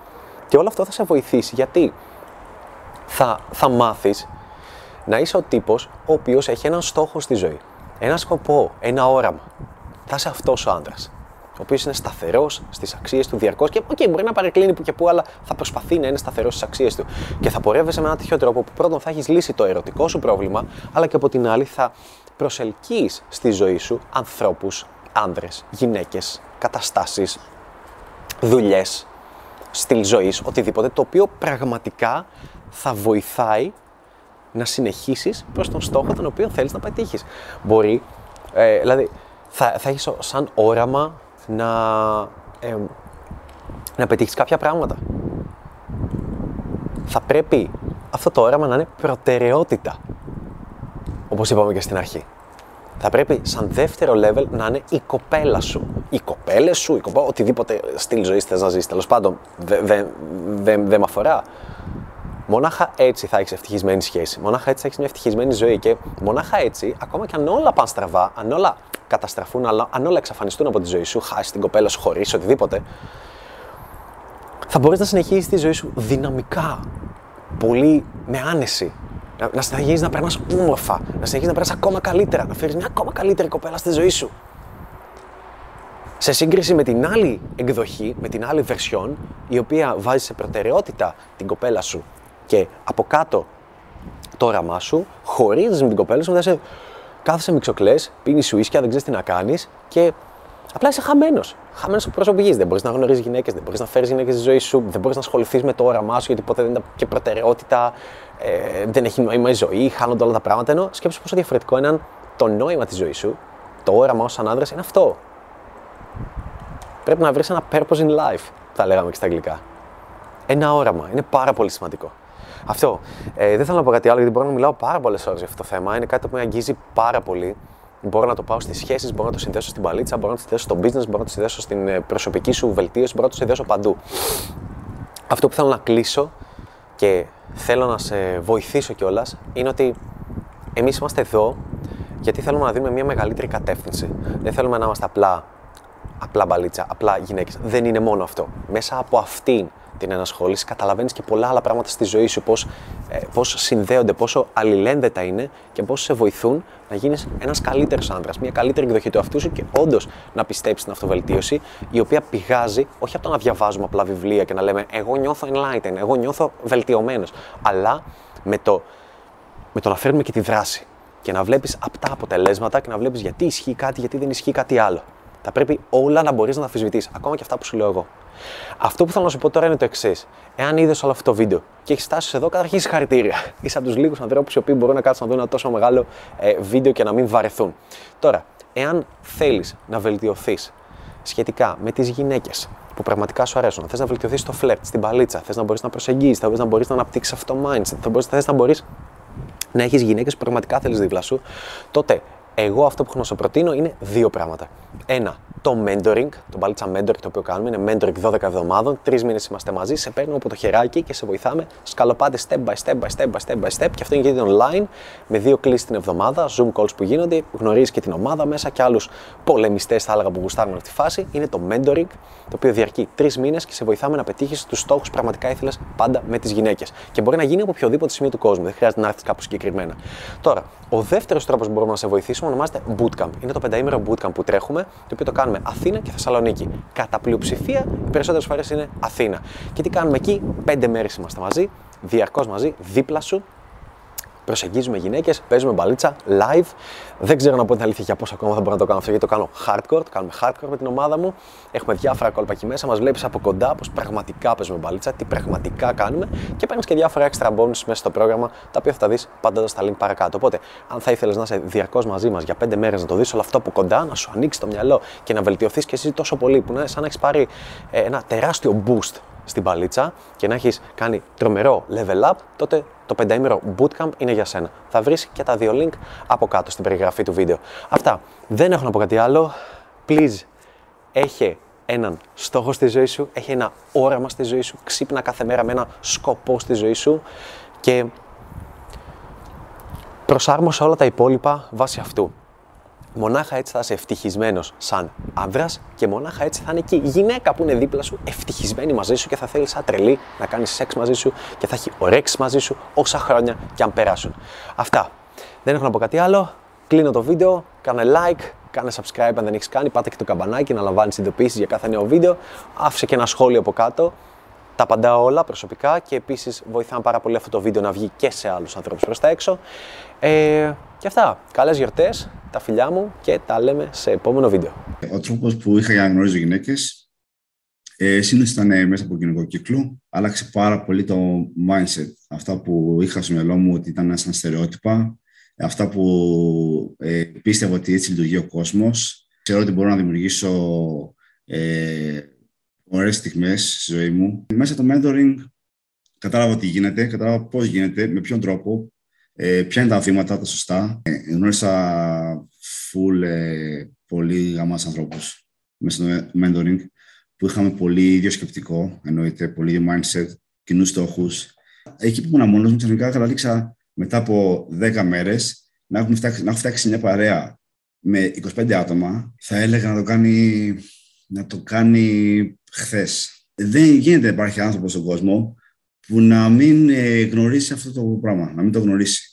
Και όλο αυτό θα σε βοηθήσει γιατί θα, θα μάθεις να είσαι ο τύπος ο οποίος έχει έναν στόχο στη ζωή. Ένα σκοπό, ένα όραμα. Θα είσαι αυτός ο άντρας. Ο οποίος είναι σταθερός στις αξίες του διαρκώς και okay, μπορεί να παρεκκλίνει που και που, αλλά θα προσπαθεί να είναι σταθερός στις αξίες του. Και θα πορεύεσαι με ένα τέτοιο τρόπο που πρώτον θα έχεις λύσει το ερωτικό σου πρόβλημα, αλλά και από την άλλη θα προσελκύεις στη ζωή σου ανθρώπους, άνδρες, γυναίκες, καταστάσεις, δουλειές, στυλ ζωής, οτιδήποτε, το οποίο πραγματικά θα βοηθάει να συνεχίσεις προς τον στόχο τον οποίο θέλεις να πετύχεις. Μπορεί, ε, δηλαδή, θα, θα έχεις σαν όραμα να, ε, να πετύχεις κάποια πράγματα. Θα πρέπει αυτό το όραμα να είναι προτεραιότητα, όπως είπαμε και στην αρχή θα πρέπει σαν δεύτερο level να είναι η κοπέλα σου. Οι κοπέλες σου, η κοπέλα, οτιδήποτε στυλ ζωής θες να ζήσει. Τέλος πάντων, δεν δε, δε, δε με αφορά. Μονάχα έτσι θα έχεις ευτυχισμένη σχέση. Μονάχα έτσι θα έχεις μια ευτυχισμένη ζωή. Και μονάχα έτσι, ακόμα και αν όλα πάνε στραβά, αν όλα καταστραφούν, αν όλα εξαφανιστούν από τη ζωή σου, χάσεις την κοπέλα σου, χωρίς οτιδήποτε, θα μπορείς να συνεχίσεις τη ζωή σου δυναμικά. Πολύ με άνεση να, να συνεχίζεις να περνάς όμορφα, να συνεχίζεις να περνάς ακόμα καλύτερα, να φέρεις μια ακόμα καλύτερη κοπέλα στη ζωή σου. Σε σύγκριση με την άλλη εκδοχή, με την άλλη version, η οποία βάζει σε προτεραιότητα την κοπέλα σου και από κάτω το όραμά σου, χωρίζει με την κοπέλα σου, μετά σε κάθεσαι μυξοκλές, πίνεις σουίσκια, δεν ξέρεις τι να κάνεις και απλά είσαι χαμένος. Χαμένος από προσωπική. Δεν μπορείς να γνωρίζεις γυναίκες, δεν μπορείς να φέρεις γυναίκες στη ζωή σου, δεν μπορείς να ασχοληθείς με το όραμά σου γιατί ποτέ δεν ήταν και προτεραιότητα, ε, δεν έχει νόημα η ζωή, χάνονται όλα τα πράγματα. Ενώ σκέψου πόσο διαφορετικό είναι αν το νόημα της ζωής σου, το όραμά σου σαν άντρας είναι αυτό. Πρέπει να βρεις ένα purpose in life, θα λέγαμε και στα αγγλικά. Ένα όραμα. Είναι πάρα πολύ σημαντικό. Αυτό. Ε, δεν θέλω να πω κάτι άλλο γιατί μπορώ να μιλάω πάρα πολλές ώρες για αυτό το θέμα. Είναι κάτι που με αγγίζει πάρα πολύ. Μπορώ να το πάω στις σχέσεις, μπορώ να το συνδέσω στην παλίτσα, μπορώ να το συνδέσω στο business, μπορώ να το συνδέσω στην ε, προσωπική σου βελτίωση, μπορώ να το συνδέσω παντού. Αυτό που θέλω να κλείσω και θέλω να σε βοηθήσω κιόλας είναι ότι εμείς είμαστε εδώ γιατί θέλουμε να δίνουμε μια μεγαλύτερη κατεύθυνση. Δεν θέλουμε να είμαστε απλά, απλά μπαλίτσα, απλά γυναίκες. Δεν είναι μόνο αυτό. Μέσα από αυτήν την ενασχόληση, καταλαβαίνεις και πολλά άλλα πράγματα στη ζωή σου, πώς ε, πώς συνδέονται, πόσο αλληλένδετα είναι και πώς σε βοηθούν να γίνεις ένας καλύτερος άντρας, μια καλύτερη εκδοχή του αυτού σου και όντως να πιστέψεις στην αυτοβελτίωση, η οποία πηγάζει όχι από το να διαβάζουμε απλά βιβλία και να λέμε Εγώ νιώθω enlightened, εγώ νιώθω βελτιωμένος, αλλά με το, με το να φέρνουμε και τη δράση και να βλέπεις απτά αποτελέσματα και να βλέπεις γιατί ισχύει κάτι, γιατί δεν ισχύει κάτι άλλο. Θα πρέπει όλα να μπορείς να τα αμφισβητήσει, ακόμα και αυτά που σου λέω εγώ. Αυτό που θέλω να σου πω τώρα είναι το εξής. Εάν είδες όλο αυτό το βίντεο και έχεις φτάσει εδώ, καταρχήν συγχαρητήρια. Είσαι από τους λίγους ανθρώπους οι οποίοι μπορούν να κάτσουν να δουν ένα τόσο μεγάλο ε, βίντεο και να μην βαρεθούν. Τώρα, εάν θέλεις να βελτιωθείς σχετικά με τις γυναίκες που πραγματικά σου αρέσουν, θες να βελτιωθείς στο φλερτ, στην παλίτσα, θες να μπορείς να προσεγγίσεις, θε να μπορείς να αναπτύξεις αυτό το mindset, θες να μπορείς να έχεις γυναίκες που πραγματικά θέλεις δίπλα σου, τότε εγώ αυτό που έχω να σου προτείνω είναι δύο πράγματα. Ένα, το mentoring, το μπαλίτσα mentoring το οποίο κάνουμε, είναι mentoring 12 εβδομάδων, τρεις μήνες είμαστε μαζί, σε παίρνουμε από το χεράκι και σε βοηθάμε. Σκαλοπάτε step by step by step by step by step και αυτό γίνεται online με δύο κλήσει την εβδομάδα, Zoom calls που γίνονται, γνωρίζεις και την ομάδα μέσα και άλλους πολεμιστές, θα έλεγα, που γουστάρουν αυτή τη φάση. Είναι το mentoring, το οποίο διαρκεί τρεις μήνες και σε βοηθάμε να πετύχεις τους στόχους που πραγματικά ήθελες πάντα με τις γυναίκες. Και μπορεί να γίνει από οποιοδήποτε σημείο του κόσμου, δεν χρειάζεται να έρθεις κάπου συγκεκριμένα. Τώρα, ο δεύτερος τρόπος που μπορούμε να σε βοηθήσουμε ονομάζεται bootcamp. Είναι το πενταήμερο bootcamp που τρέχουμε, το οποίο το κάνουμε Αθήνα και Θεσσαλονίκη. Κατά πλειοψηφία, οι περισσότερες φορές είναι Αθήνα. Και τι κάνουμε εκεί, πέντε μέρες είμαστε μαζί, διαρκώς μαζί, δίπλα σου, προσεγγίζουμε γυναίκες, παίζουμε μπαλίτσα live. Δεν ξέρω να πω την αλήθεια για πόσο ακόμα θα μπορώ να το κάνω αυτό, γιατί το κάνω hardcore. Το κάνουμε hardcore με την ομάδα μου. Έχουμε διάφορα κόλπα εκεί μέσα. Μας βλέπεις από κοντά πώ πραγματικά παίζουμε μπαλίτσα, τι πραγματικά κάνουμε και παίρνεις και διάφορα extra bonus μέσα στο πρόγραμμα, τα οποία θα τα δεις πάντα στα link παρακάτω. Οπότε, αν θα ήθελες να είσαι διαρκώς μαζί μας για πέντε μέρες να το δεις όλο αυτό από κοντά, να σου ανοίξει το μυαλό και να βελτιωθείς και εσύ τόσο πολύ που να είναι σαν να έχεις πάρει ε, ένα τεράστιο boost στην παλίτσα και να έχεις κάνει τρομερό level up, τότε το πενταήμερο bootcamp είναι για σένα. Θα βρεις και τα δύο link από κάτω στην περιγραφή του βίντεο. Αυτά. Δεν έχω να πω κάτι άλλο. Please, έχει έναν στόχο στη ζωή σου, έχει ένα όραμα στη ζωή σου, ξύπνα κάθε μέρα με ένα σκοπό στη ζωή σου και προσάρμοσε όλα τα υπόλοιπα βάσει αυτού. Μονάχα έτσι θα είσαι ευτυχισμένος σαν άνδρα και μονάχα έτσι θα είναι και η γυναίκα που είναι δίπλα σου ευτυχισμένη μαζί σου και θα θέλει σαν τρελή να κάνεις σεξ μαζί σου και θα έχει ωρέξει μαζί σου όσα χρόνια και αν περάσουν. Αυτά. Δεν έχω να πω κάτι άλλο. Κλείνω το βίντεο. Κάνε like, κάνε subscribe αν δεν έχεις κάνει. Πάτε και το καμπανάκι να λαμβάνεις ειδοποιήσεις για κάθε νέο βίντεο. Άφησε και ένα σχόλιο από κάτω. Τα απαντάω όλα προσωπικά και επίσης βοηθάνε πάρα πολύ αυτό το βίντεο να βγει και σε άλλους ανθρώπους προς τα έξω. Ε, και αυτά. Καλές γιορτές, τα φιλιά μου και τα λέμε σε επόμενο βίντεο. Ο τρόπος που είχα για να γνωρίζω γυναίκες ε, συνήθως ήταν μέσα από κοινωνικό κύκλο. Άλλαξε πάρα πολύ το mindset. Αυτά που είχα στο μυαλό μου ότι ήταν σαν στερεότυπα. Αυτά που ε, πίστευα ότι έτσι λειτουργεί ο κόσμος. Ξέρω ότι μπορώ να δημιουργήσω ε, ωραίες στιγμές στη ζωή μου. Μέσα το mentoring κατάλαβα τι γίνεται, κατάλαβα πώς γίνεται, με ποιον τρόπο, ε, ποια είναι τα βήματα, τα σωστά. Ε, γνώρισα full ε, πολύ γαμάς ανθρώπους μέσα στο mentoring που είχαμε πολύ ίδιο σκεπτικό, εννοείται, πολύ ίδιο mindset, κοινούς στόχους. Εκεί που ήμουν μόνος μου, ξαφνικά καταλήξα μετά από 10 μέρες να, να έχω φτιάξει μια παρέα με 25 άτομα. Θα έλεγα να το κάνει, να το κάνει χθες. Δεν γίνεται να υπάρχει άνθρωπος στον κόσμο που να μην ε, γνωρίσει αυτό το πράγμα, να μην το γνωρίσει.